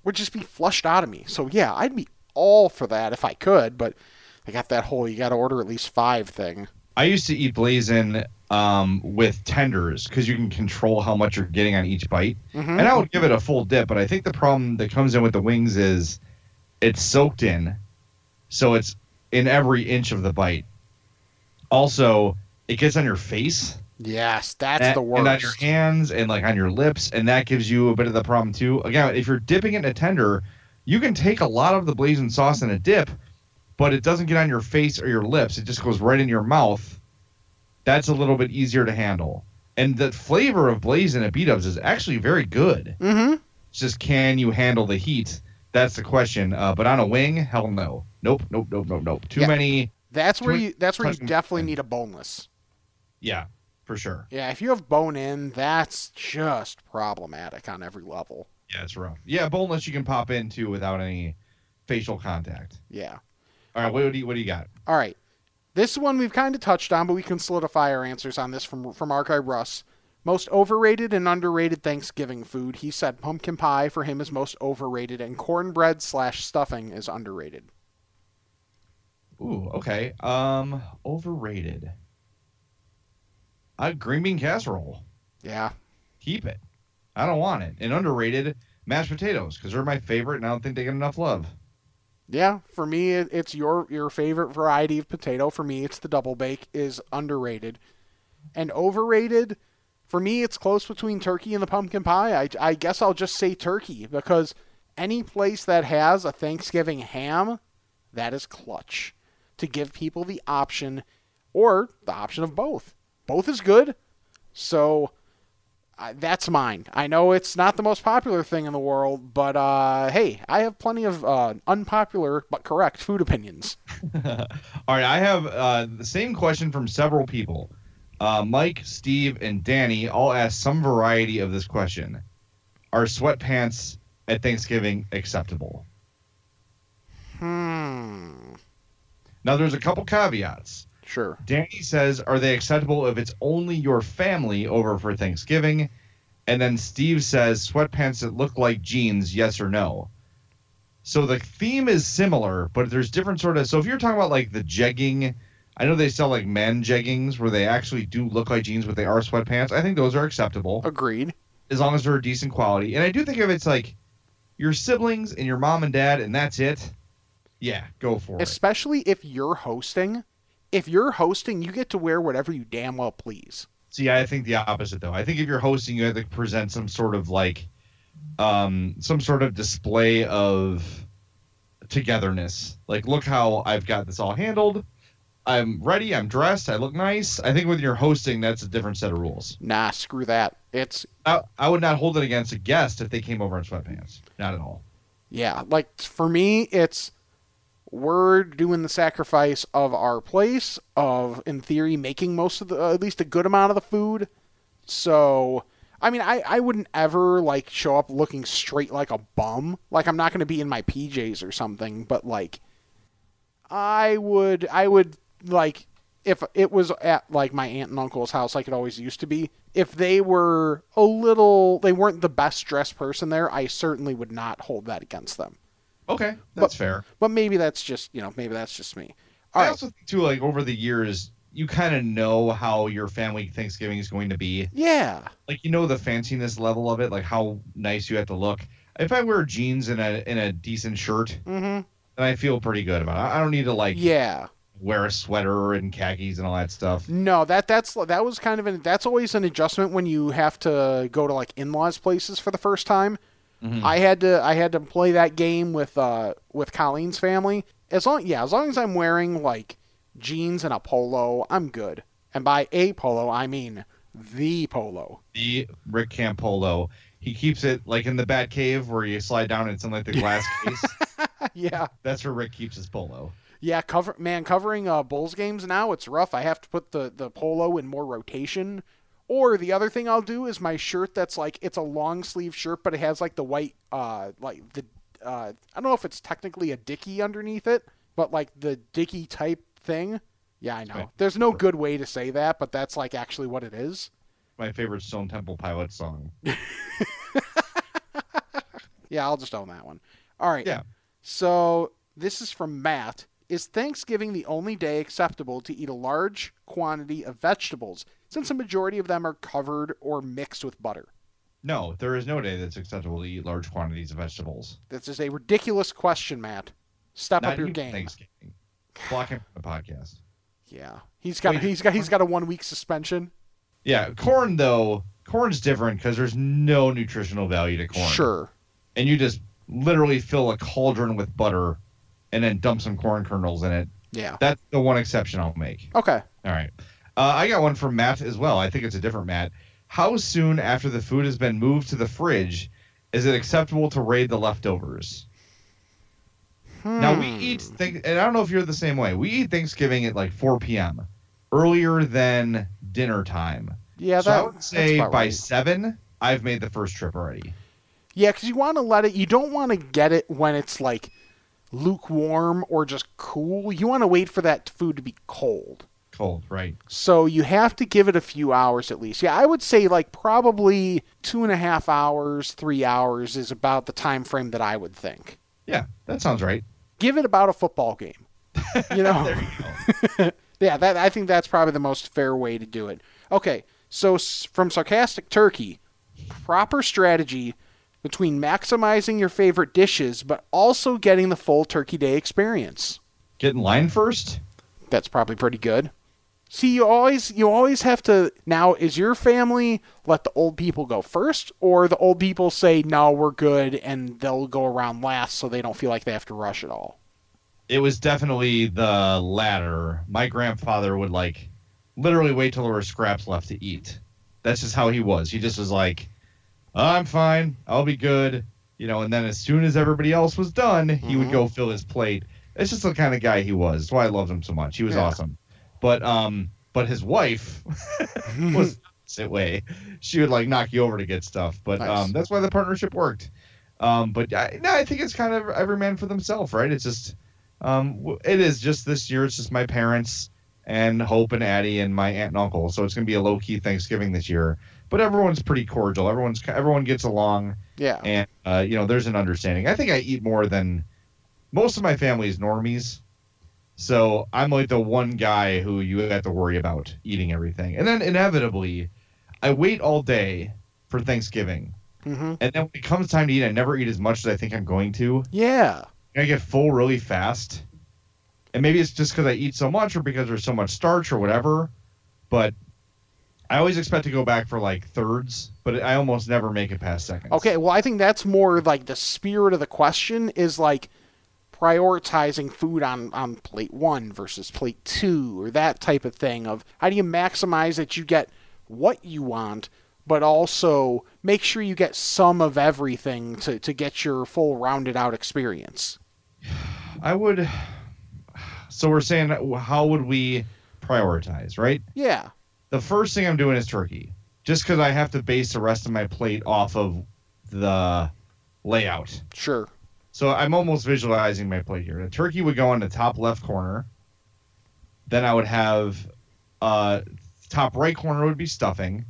would just be flushed out of me. So yeah, I'd be all for that if I could, but I got that whole you got to order at least five thing. I used to eat blazing um, with tenders because you can control how much you're getting on each bite. Mhm. And I would give it a full dip, but I think the problem that comes in with the wings is it's soaked in, so it's in every inch of the bite. Also, it gets on your face Yes, that's and, the worst. and on your hands and like on your lips, and that gives you a bit of the problem too. Again, if you're dipping it in a tender, you can take a lot of the blazing sauce in a dip, but it doesn't get on your face or your lips. It just goes right in your mouth. That's a little bit easier to handle. And the flavor of blazing at B Dubs is actually very good. Mm-hmm. It's just can you handle the heat? That's the question. Uh, but on a wing, hell no. Nope, nope, nope, nope, nope. Too Yeah. many. That's where you. That's where you definitely need a boneless. Yeah, for sure. Yeah, if you have bone in, that's just problematic on every level. Yeah, it's rough. Yeah, boneless you can pop into without any facial contact. Yeah. All right, what do you what do you got? All right. This one we've kind of touched on, but we can solidify our answers on this from from our guy Russ. Most overrated and underrated Thanksgiving food. He said pumpkin pie for him is most overrated, and cornbread slash stuffing is underrated. Ooh, okay. Um, overrated. A green bean casserole. Yeah. Keep it. I don't want it. And underrated mashed potatoes because they're my favorite, and I don't think they get enough love. Yeah, for me it's your your favorite variety of potato. For me, it's the double bake is underrated, and overrated. For me, it's close between turkey and the pumpkin pie. I, I guess I'll just say turkey because any place that has a Thanksgiving ham, that is clutch to give people the option or the option of both. Both is good, so that's mine. I know it's not the most popular thing in the world, but uh, hey, I have plenty of uh, unpopular but correct food opinions. All right, I have uh, the same question from several people. Uh, Mike, Steve, and Danny all asked some variety of this question: Are sweatpants at Thanksgiving acceptable? Hmm. Now, there's a couple caveats. Sure. Danny says, "Are they acceptable if it's only your family over for Thanksgiving?" And then Steve says, "Sweatpants that look like jeans, yes or no?" So the theme is similar, but there's different sort of. So if you're talking about like the jegging, I know they sell like men jeggings where they actually do look like jeans, but they are sweatpants. I think those are acceptable Agreed. as long as they're decent quality. And I do think if it's like your siblings and your mom and dad, and that's it, yeah, go for it. Especially if you're hosting. If you're hosting, you get to wear whatever you damn well please. See, I think the opposite though. I think if you're hosting, you have to present some sort of like, um, some sort of display of togetherness. Like, look how I've got this all handled. I'm ready. I'm dressed. I look nice. I think when you're hosting, that's a different set of rules. Nah, screw that. It's I, I would not hold it against a guest if they came over in sweatpants. Not at all. yeah, like for me, it's we're doing the sacrifice of our place of, in theory, making most of the uh, at least a good amount of the food. So, I mean, I I wouldn't ever like show up looking straight like a bum. Like I'm not going to be in my PJs or something, but like I would I would like if it was at like my aunt and uncle's house like it always used to be if they were a little they weren't the best dressed person there i certainly would not hold that against them Okay, that's fair. but maybe that's just you know maybe that's just me I all right also think too, like over the years, you kind of know how your family Thanksgiving is going to be. yeah like you know the fanciness level of it, like how nice you have to look. If I wear jeans and a in a decent shirt, mm-hmm then I feel pretty good about it. I don't need to like yeah wear a sweater and khakis and all that stuff. no that that's that was kind of an that's always an adjustment when you have to go to like in-laws places for the first time Mhm. I had to I had to play that game with uh with Colleen's family. As long yeah, as long as I'm wearing like jeans and a polo, I'm good. And by a polo, I mean the polo. The Rick Camp polo. he keeps it like in the Bat Cave where you slide down and it's in like the glass case. yeah. That's where Rick keeps his polo. Yeah, cover man, covering uh Bulls games now, it's rough. I have to put the the polo in more rotation. Or the other thing I'll do is my shirt that's like it's a long sleeve shirt but it has like the white uh like the uh I don't know if it's technically a dicky underneath it, but like the dicky type thing. Yeah, I know. Right. There's no good way to say that, but that's like actually what it is. My favorite Stone Temple Pilot song. Yeah, I'll just own that one. All right. Yeah. So this is from Matt. Is Thanksgiving the only day acceptable to eat a large quantity of vegetables, since a majority of them are covered or mixed with butter? No, there is no day that's acceptable to eat large quantities of vegetables. This is a ridiculous question, Matt. Step Not up your game. Thanksgiving. Block him from the podcast. Yeah, he's got Wait. he's got he's got a one week suspension. Yeah, corn though, corn's different because there's no nutritional value to corn. Sure. And you just literally fill a cauldron with butter and then dump some corn kernels in it. Yeah. That's the one exception I'll make. Okay. All right. Uh, I got one from Matt as well. I think it's a different Matt. How soon after the food has been moved to the fridge is it acceptable to raid the leftovers? Now we Hmm. eat, thing, and I don't know if you're the same way. We eat Thanksgiving at like 4 p.m. earlier than dinner time. Yeah, so that, I would say by right. seven, I've made the first trip already. Yeah, because you want to let it. You don't want to get it when it's like lukewarm or just cool. You want to wait for that food to be cold. Cold, right? So you have to give it a few hours at least. Yeah, I would say like probably two and a half hours, three hours is about the time frame that I would think. Yeah, that sounds right. Give it about a football game. You know. There you go. yeah, that I think that's probably the most fair way to do it. Okay, so from sarcastic turkey, proper strategy between maximizing your favorite dishes but also getting the full turkey day experience. Get in line first. That's probably pretty good. See, you always you always have to now is your family let the old people go first or the old people say no, we're good and they'll go around last so they don't feel like they have to rush at all. It was definitely the latter. My grandfather would like literally wait till there were scraps left to eat. That's just how he was. He just was like, "I'm fine. I'll be good." You know, and then as soon as everybody else was done, he would mm-hmm. go fill his plate. It's just the kind of guy he was. That's why I loved him so much. He was Yeah. awesome. But um but his wife was opposite way. She would like knock you over to get stuff. But Nice. um that's why the partnership worked. Um but I, no, I think it's kind of every man for themselves, right? It's just um, it is just this year. It's just my parents and Hope and Addie and my aunt and uncle. So it's gonna be a low key Thanksgiving this year. But everyone's pretty cordial. Everyone's everyone gets along, Yeah. and uh, you know there's an understanding. I think I eat more than most of my family is normies. So I'm like the one guy who you have to worry about eating everything, and then inevitably, I wait all day for Thanksgiving, Mhm. and then when it comes time to eat, I never eat as much as I think I'm going to. Yeah. I get full really fast. And maybe it's just because I eat so much or because there's so much starch or whatever. But I always expect to go back for like thirds, but I almost never make it past seconds. Okay, well, I think that's more like the spirit of the question is like prioritizing food on, on plate one versus plate two or that type of thing of how do you maximize that you get what you want, but also make sure you get some of everything to, to get your full rounded out experience. I would. So we're saying, how would we prioritize, right? Yeah. The first thing I'm doing is turkey, just because I have to base the rest of my plate off of the layout. Sure. So I'm almost visualizing my plate here. The turkey would go in the top left corner. Then I would have uh, top right corner would be stuffing.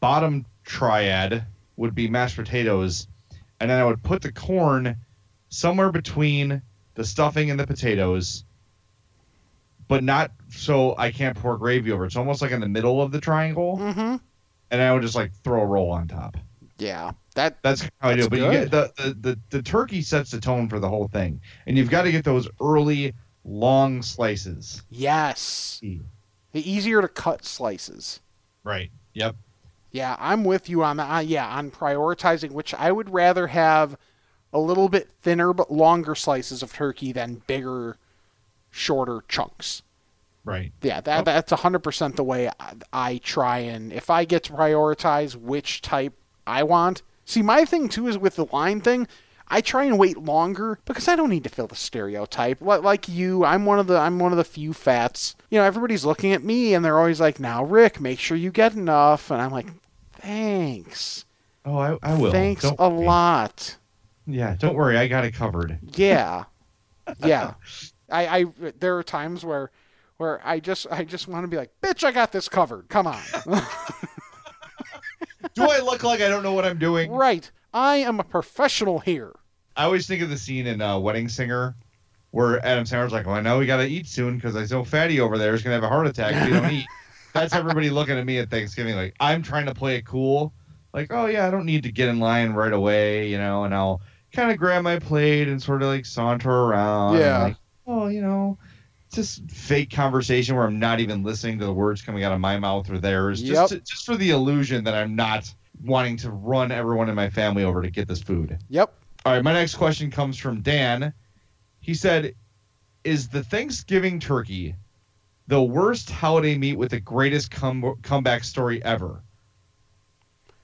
Bottom triad would be mashed potatoes, and then I would put the corn somewhere between the stuffing and the potatoes, but not so I can't pour gravy over. it. It's almost like in the middle of the triangle, Mm-hmm. and I would just like throw a roll on top. Yeah. That That's how I do. It. But you get the, the the the turkey sets the tone for the whole thing, and you've got to get those early long slices. yes. The easier to cut slices. Right. Yep. Yeah, I'm with you on that. Uh, yeah, on prioritizing, which I would rather have a little bit thinner but longer slices of turkey than bigger, shorter chunks. Right. Yeah, that that's 100% the way I, I try and if I get to prioritize which type I want. See, my thing too is with the line thing, I try and wait longer because I don't need to fill the stereotype. Like you, I'm one of the I'm one of the few fats. You know, everybody's looking at me and they're always like, "Now, Rick, make sure you get enough." And I'm like, "Thanks. Oh, I, I will. Thanks Don't a worry. lot." Yeah. Don't worry. I got it covered. Yeah, yeah. I, I there are times where where I just I just want to be like, "Bitch, I got this covered. Come on." Do I look like I don't know what I'm doing? right. I am a professional here. I always think of the scene in uh, Wedding Singer where Adam Sandler's like, "Well, I know we got to eat soon because I so fatty over there is gonna have a heart attack if we don't eat." That's everybody looking at me at Thanksgiving like I'm trying to play it cool, like, "Oh yeah, I don't need to get in line right away," you know, and I'll kind of grab my plate and sort of like saunter around. Yeah. like, oh, you know, just fake conversation where I'm not even listening to the words coming out of my mouth or theirs, Yep. just to, just for the illusion that I'm not wanting to run everyone in my family over to get this food. Yep. All right, my next question comes from Dan. He said, "Is the Thanksgiving turkey the worst holiday meat with the greatest come, comeback story ever?"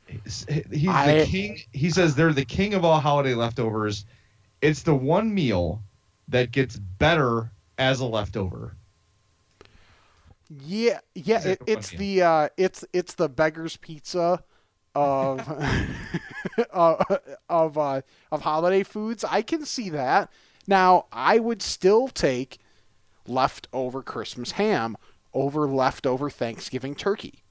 He's, he's I- the king. He says they're the king of all holiday leftovers. It's the one meal that gets better as a leftover. Yeah, yeah. It It, it's the uh, it's it's the beggar's pizza of uh, of uh, of holiday foods. I can see that. Now, I would still take leftover Christmas ham over leftover Thanksgiving turkey.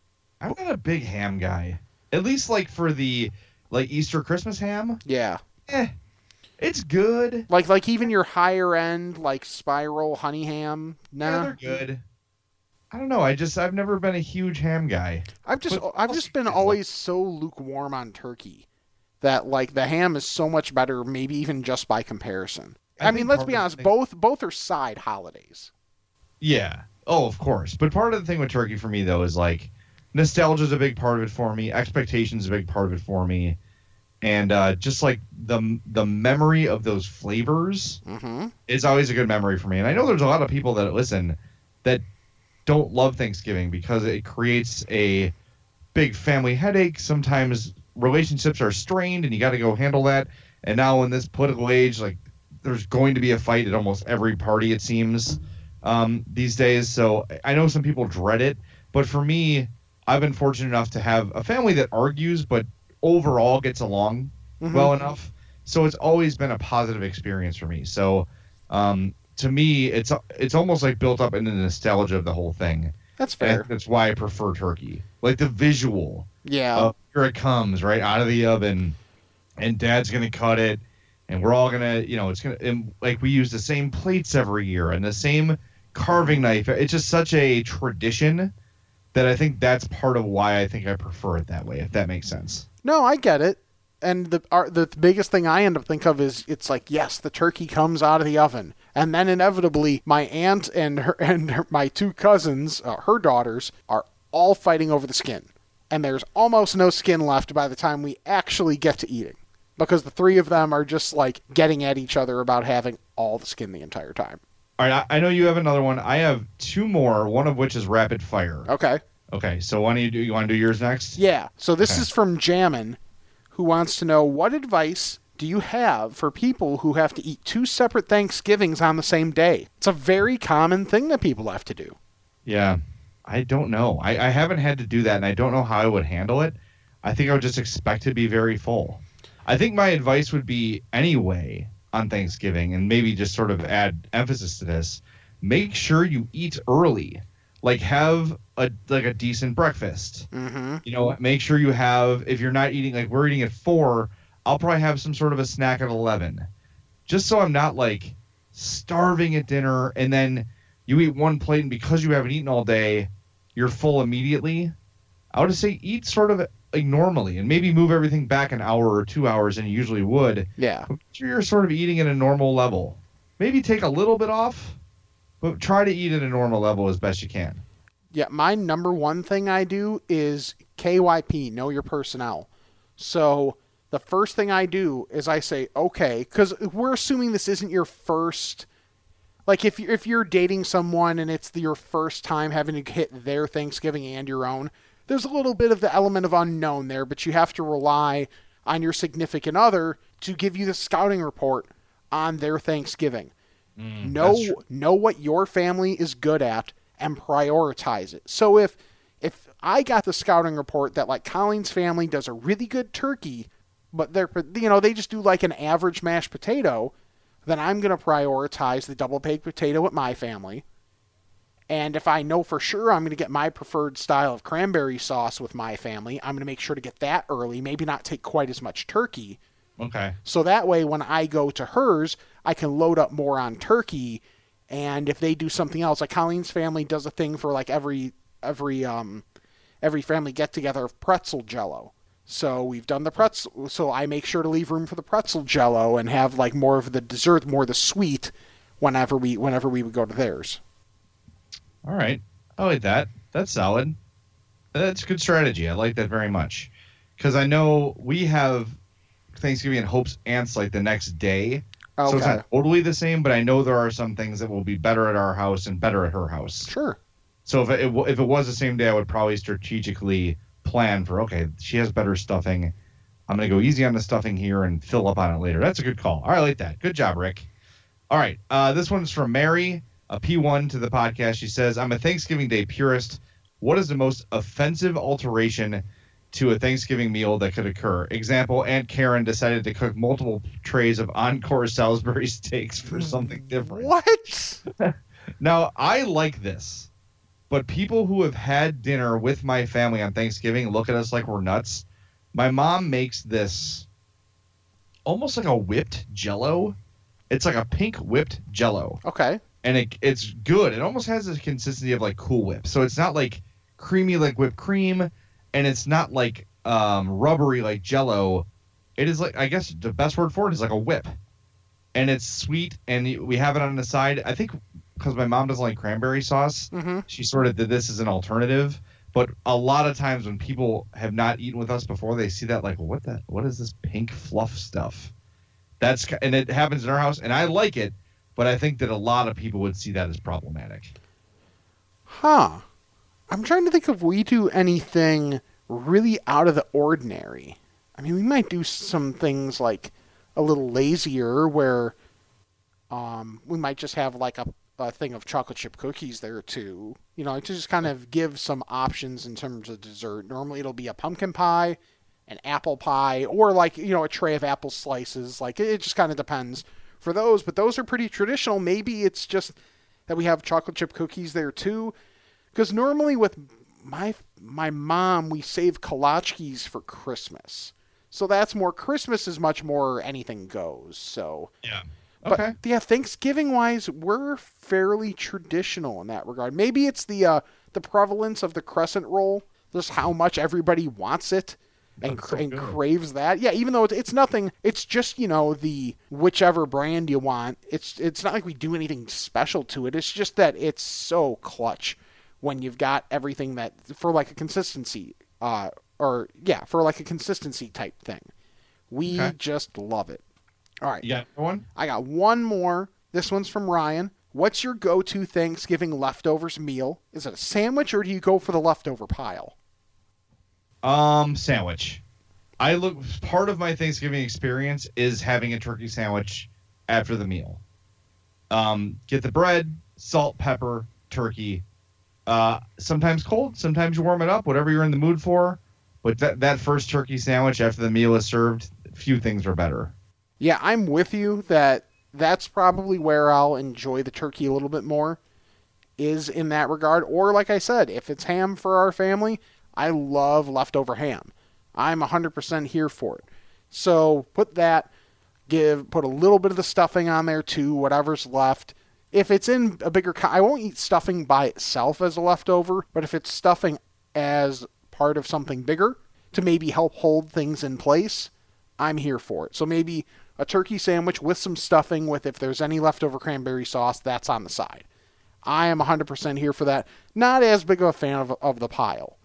I'm not a big ham guy. At least like for the like Easter Christmas ham. Yeah, Eh, it's good. like like even your higher end like spiral honey ham. Yeah, they're good. I don't know. I just I've never been a huge ham guy. I've just But I've just been always so lukewarm on turkey that like the ham is so much better, maybe even just by comparison. I I, mean, let's be honest, thing- both both are side holidays. Yeah. Oh, of course. But part of the thing with turkey for me though is like nostalgia is a big part of it for me. Expectations is a big part of it for me. And uh, just like the the memory of those flavors Mm-hmm. is always a good memory for me. And I know there's a lot of people that listen that don't love Thanksgiving because it creates a big family headache. Sometimes relationships are strained and you got to go handle that. And now in this political age, like there's going to be a fight at almost every party, it seems, um, these days. So I know some people dread it, but for me, I've been fortunate enough to have a family that argues, but overall gets along Mhm. well enough. So it's always been a positive experience for me. So um, to me, it's it's almost like built up in the nostalgia of the whole thing. That's And fair. that's why I prefer turkey. Like the visual Yeah. of here it comes right out of the oven, and Dad's gonna cut it, and we're all gonna, you know, it's gonna and like we use the same plates every year and the same carving knife. It's just such a tradition that I think that's part of why I think I prefer it that way. If that makes sense. No, I get it. And the our, the biggest thing I end up think of is it's like yes, the turkey comes out of the oven, and then inevitably my aunt and her and her, my two cousins, uh, her daughters, are all fighting over the skin, and there's almost no skin left by the time we actually get to eating, because the three of them are just like getting at each other about having all the skin the entire time. All right, I, I know you have another one. I have two more. One of which is rapid fire. Okay. Okay, so why don't you do? You want to do yours next? Yeah. So this Okay. is from Jammin, who wants to know what advice do you have for people who have to eat two separate Thanksgivings on the same day? It's a very common thing that people have to do. Yeah, I don't know. I, I haven't had to do that, and I don't know how I would handle it. I think I would just expect to be very full. I think my advice would be anyway on Thanksgiving, and maybe just sort of add emphasis to this: make sure you eat early. Like have a like a decent breakfast. Mm-hmm. You know, make sure you have. If you're not eating, like we're eating at four, I'll probably have some sort of a snack at eleven, just so I'm not like starving at dinner and then you eat one plate and because you haven't eaten all day, you're full immediately. I would say eat sort of like normally and maybe move everything back an hour or two hours than you usually would. Yeah. You're sort of eating at a normal level. Maybe take a little bit off, but try to eat at a normal level as best you can. Yeah. My number one thing I do is KYP, know your personnel. So the first thing I do is I say, okay, because we're assuming this isn't your first. Like if you're, if you're dating someone and it's your first time having to hit their Thanksgiving and your own, there's a little bit of the element of unknown there, but you have to rely on your significant other to give you the scouting report on their Thanksgiving. Mm, know know what your family is good at and prioritize it. So if if I got the scouting report that like Colleen's family does a really good turkey, but they're you know they just do like an average mashed potato, then I'm going to prioritize the double baked potato at my family. And if I know for sure I'm going to get my preferred style of cranberry sauce with my family, I'm going to make sure to get that early, maybe not take quite as much turkey. Okay. So that way, when I go to hers, I can load up more on turkey. And if they do something else, like Colleen's family does a thing for like every every um every family get together of pretzel jello. So we've done the pretzel. So I make sure to leave room for the pretzel jello and have like more of the dessert, more of the sweet, whenever we whenever we would go to theirs. All right. I like that. That's solid. That's a good strategy. I like that very much. Because I know we have Thanksgiving and Hope's Aunts like the next day. So it's not totally the same, but I know there are some things that will be better at our house and better at her house. Sure. So if it, if it was the same day, I would probably strategically plan for okay, she has better stuffing. I'm gonna go easy on the stuffing here and fill up on it later. That's a good call. All right, I like that. Good job, Rick. All right, uh, this one's from Mary, a P1 to the podcast. She says, "I'm a Thanksgiving Day purist. What is the most offensive alteration to a Thanksgiving meal that could occur? Example: Aunt Karen decided to cook multiple trays of Encore Salisbury steaks for something different. What? Now, I like this, but people who have had dinner with my family on Thanksgiving look at us like we're nuts. My mom makes this almost like a whipped jello. It's like a pink whipped jello, Okay. And it, it's good. It almost has the consistency of like Cool Whip. So it's not like creamy like whipped cream, and it's not like um, rubbery like jello. It is like, I guess the best word for it is like a whip. And it's sweet, and we have it on the side. I think because my mom doesn't like cranberry sauce, Mm-hmm. she sort of did this as an alternative. But a lot of times when people have not eaten with us before, they see that like, what that? what is this pink fluff stuff? That's and it happens in our house, and I like it, but I think that a lot of people would see that as problematic. Huh. I'm trying to think if we do anything really out of the ordinary. I mean, we might do some things like a little lazier where um, we might just have like a, a thing of chocolate chip cookies there too. You know, to just kind of give some options in terms of dessert. Normally it'll be a pumpkin pie, an apple pie, or like, you know, a tray of apple slices. Like, it, it just kind of depends for those, but those are pretty traditional. Maybe it's just that we have chocolate chip cookies there too. Because normally with my my mom, we save kolachkis for Christmas. So that's more Christmas is much more anything goes. So Yeah. but Okay. yeah, Thanksgiving wise, we're fairly traditional in that regard. Maybe it's the uh, the prevalence of the crescent roll, just how much everybody wants it and, so and craves that. Yeah, even though it's, it's nothing, it's just you know the whichever brand you want. It's it's not like we do anything special to it. It's just that it's so clutch when you've got everything that for like a consistency, uh, or yeah, for like a consistency type thing. We Okay. just love it. All right. You got one? I got one more. This one's from Ryan. What's your go to Thanksgiving leftovers meal? Is it a sandwich or do you go for the leftover pile? Um, sandwich. I look. Part of my Thanksgiving experience is having a turkey sandwich after the meal. Um, get the bread, salt, pepper, turkey. Uh, sometimes cold, sometimes you warm it up, whatever you're in the mood for. But that that first turkey sandwich after the meal is served, few things are better. Yeah, I'm with you that that's probably where I'll enjoy the turkey a little bit more, is in that regard. Or, like I said, if it's ham for our family, I love leftover ham. I'm 100% here for it. So put that, give, put a little bit of the stuffing on there too, whatever's left. If it's in a bigger, I won't eat stuffing by itself as a leftover, but if it's stuffing as part of something bigger to maybe help hold things in place, I'm here for it. So maybe a turkey sandwich with some stuffing with if there's any leftover cranberry sauce, that's on the side. I am 100% here for that. Not as big of a fan of, of the pile.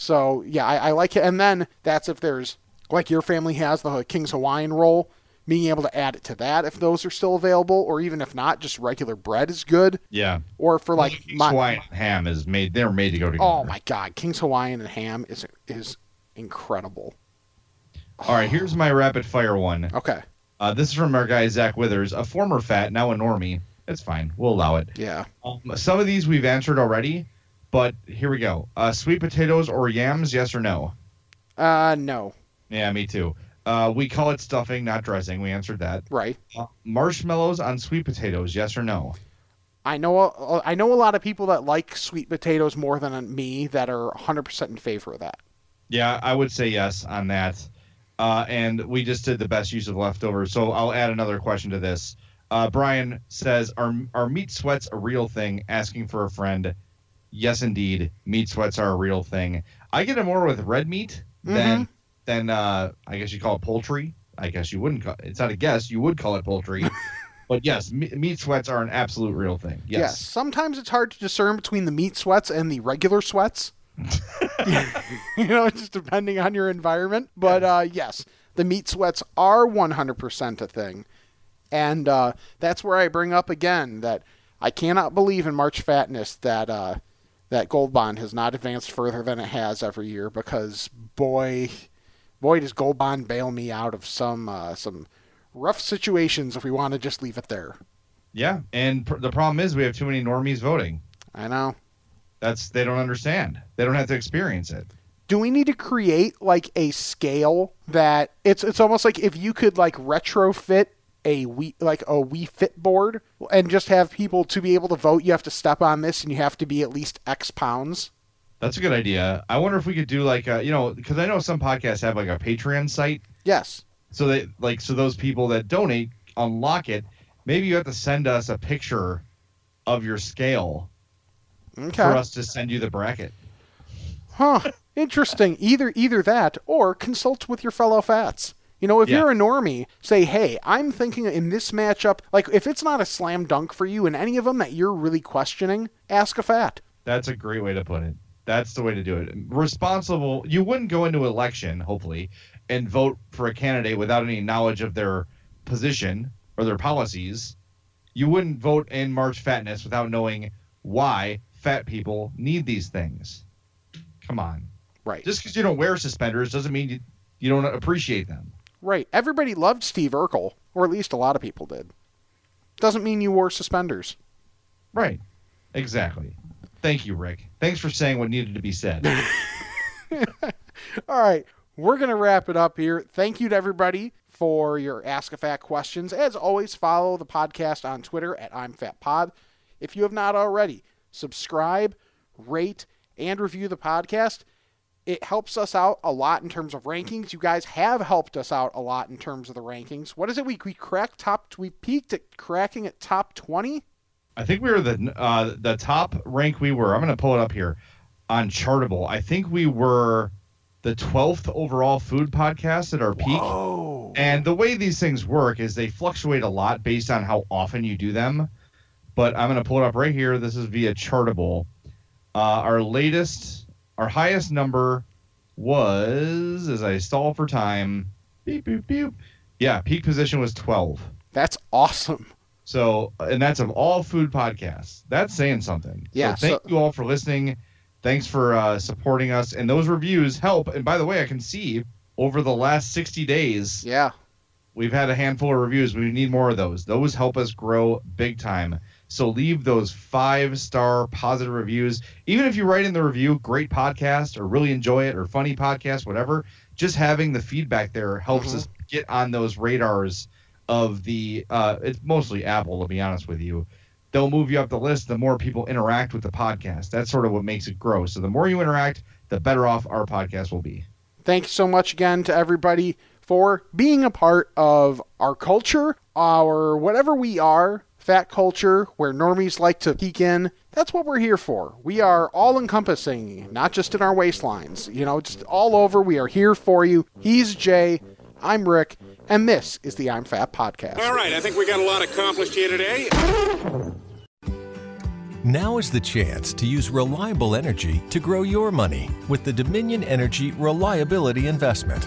So yeah, I, I like it. And then that's if there's like your family has the King's Hawaiian roll, being able to add it to that if those are still available, or even if not, just regular bread is good. Yeah, Or for like King's my Hawaiian ham is made. They're made to go together. oh my god, King's Hawaiian and ham is is incredible. All right, here's my rapid fire one. Okay, Uh, this is from our guy Zach Withers, a former fat, now a normie. It's fine. We'll allow it. yeah. Um, some of these we've answered already, but here we go. Uh, sweet potatoes or yams? Yes or no? Uh, no, Yeah, me too. Uh, we call it stuffing, not dressing. We answered that. right. Uh, marshmallows on sweet potatoes? Yes or no? I know I know a lot of people that like sweet potatoes more than me that are 100% in favor of that. Yeah, I would say yes on that. Uh, and we just did the best use of leftovers. So I'll add another question to this. Uh, Brian says, "Are are meat sweats a real thing?" Asking for a friend. Yes, indeed, meat sweats are a real thing. I get it more with red meat than than uh, I guess you call it poultry. I guess you wouldn't. Call, it's not a guess. You would call it poultry. but yes, me, meat sweats are an absolute real thing. Yes. Yes. Sometimes it's hard to discern between the meat sweats and the regular sweats. you know, just depending on your environment. But uh, yes, the meat sweats are 100% a thing. And uh, that's where I bring up again that I cannot believe in March Fatness that uh, that Gold Bond has not advanced further than it has every year because boy, boy does Gold Bond bail me out of some uh, some rough situations if we want to just leave it there. Yeah, and pr- the problem is we have too many normies voting. I know. That's they don't understand. They don't have to experience it. do we need to create like a scale that it's it's almost like if you could like retrofit a we like a Wii Fit board and just have people to be able to vote, you have to step on this and you have to be at least X pounds. That's a good idea. I wonder if we could do like a, you know, because I know some podcasts have like a Patreon site, Yes. so they like so those people that donate unlock it. Maybe you have to send us a picture of your scale Okay. for us to send you the bracket. Huh. Interesting. Either either that or consult with your fellow fats. You know, if Yeah. you're a normie, say, "Hey, I'm thinking in this matchup, like if it's not a slam dunk for you in any of them that you're really questioning, ask a fat." That's a great way to put it. That's the way to do it. Responsible. You wouldn't go into election, hopefully, and vote for a candidate without any knowledge of their position or their policies. You wouldn't vote in March Fatness without knowing why fat people need these things. Come on. Right. Just because you don't wear suspenders doesn't mean you, you don't appreciate them. Right. Everybody loved Steve Urkel, or at least a lot of people did. Doesn't mean you wore suspenders. Right. Exactly. Thank you, Rick. Thanks for saying what needed to be said. All right. We're going to wrap it up here. Thank you to everybody for your Ask a Fat questions. As always, follow the podcast on Twitter at I'm Fat Pod. If you have not already, subscribe, rate, and review the podcast. It helps us out a lot in terms of rankings. You guys have helped us out a lot in terms of the rankings. What is it? We we cracked top. We peaked at cracking at top twenty. I think we were the uh, the top rank we were. I'm going to pull it up here on Chartable. I think we were the 12th overall food podcast at our peak. Oh, And the way these things work is they fluctuate a lot based on how often you do them. But I'm going to pull it up right here. This is via Chartable. Uh, our latest, our highest number was, as I stall for time, beep, beep, beep. Yeah, peak position was 12. that's awesome. So, and that's of all food podcasts. That's saying something. Yeah, So thank so- you all for listening. Thanks for uh, supporting us. And those reviews help. And by the way, I can see over the last 60 days, Yeah. we've had a handful of reviews. We need more of those. Those help us grow big time. So leave those five star positive reviews. Even if you write in the review, great podcast or really enjoy it or funny podcast, whatever, just having the feedback there helps Mhm. us get on those radars of the, uh, it's mostly Apple, to be honest with you. They'll move you up the list the more people interact with the podcast. That's sort of what makes it grow. So the more you interact, the better off our podcast will be. Thank you so much again to everybody for being a part of our culture, our whatever we are, fat culture, where normies like to peek in. That's what we're here for. We are all encompassing, not just in our waistlines, you know, just all over. We are here for you. He's Jay, I'm Rick, and this is the I'm Fat podcast. All right, I think we got a lot accomplished here today. Now is the chance to use reliable energy to grow your money with the Dominion Energy Reliability Investment.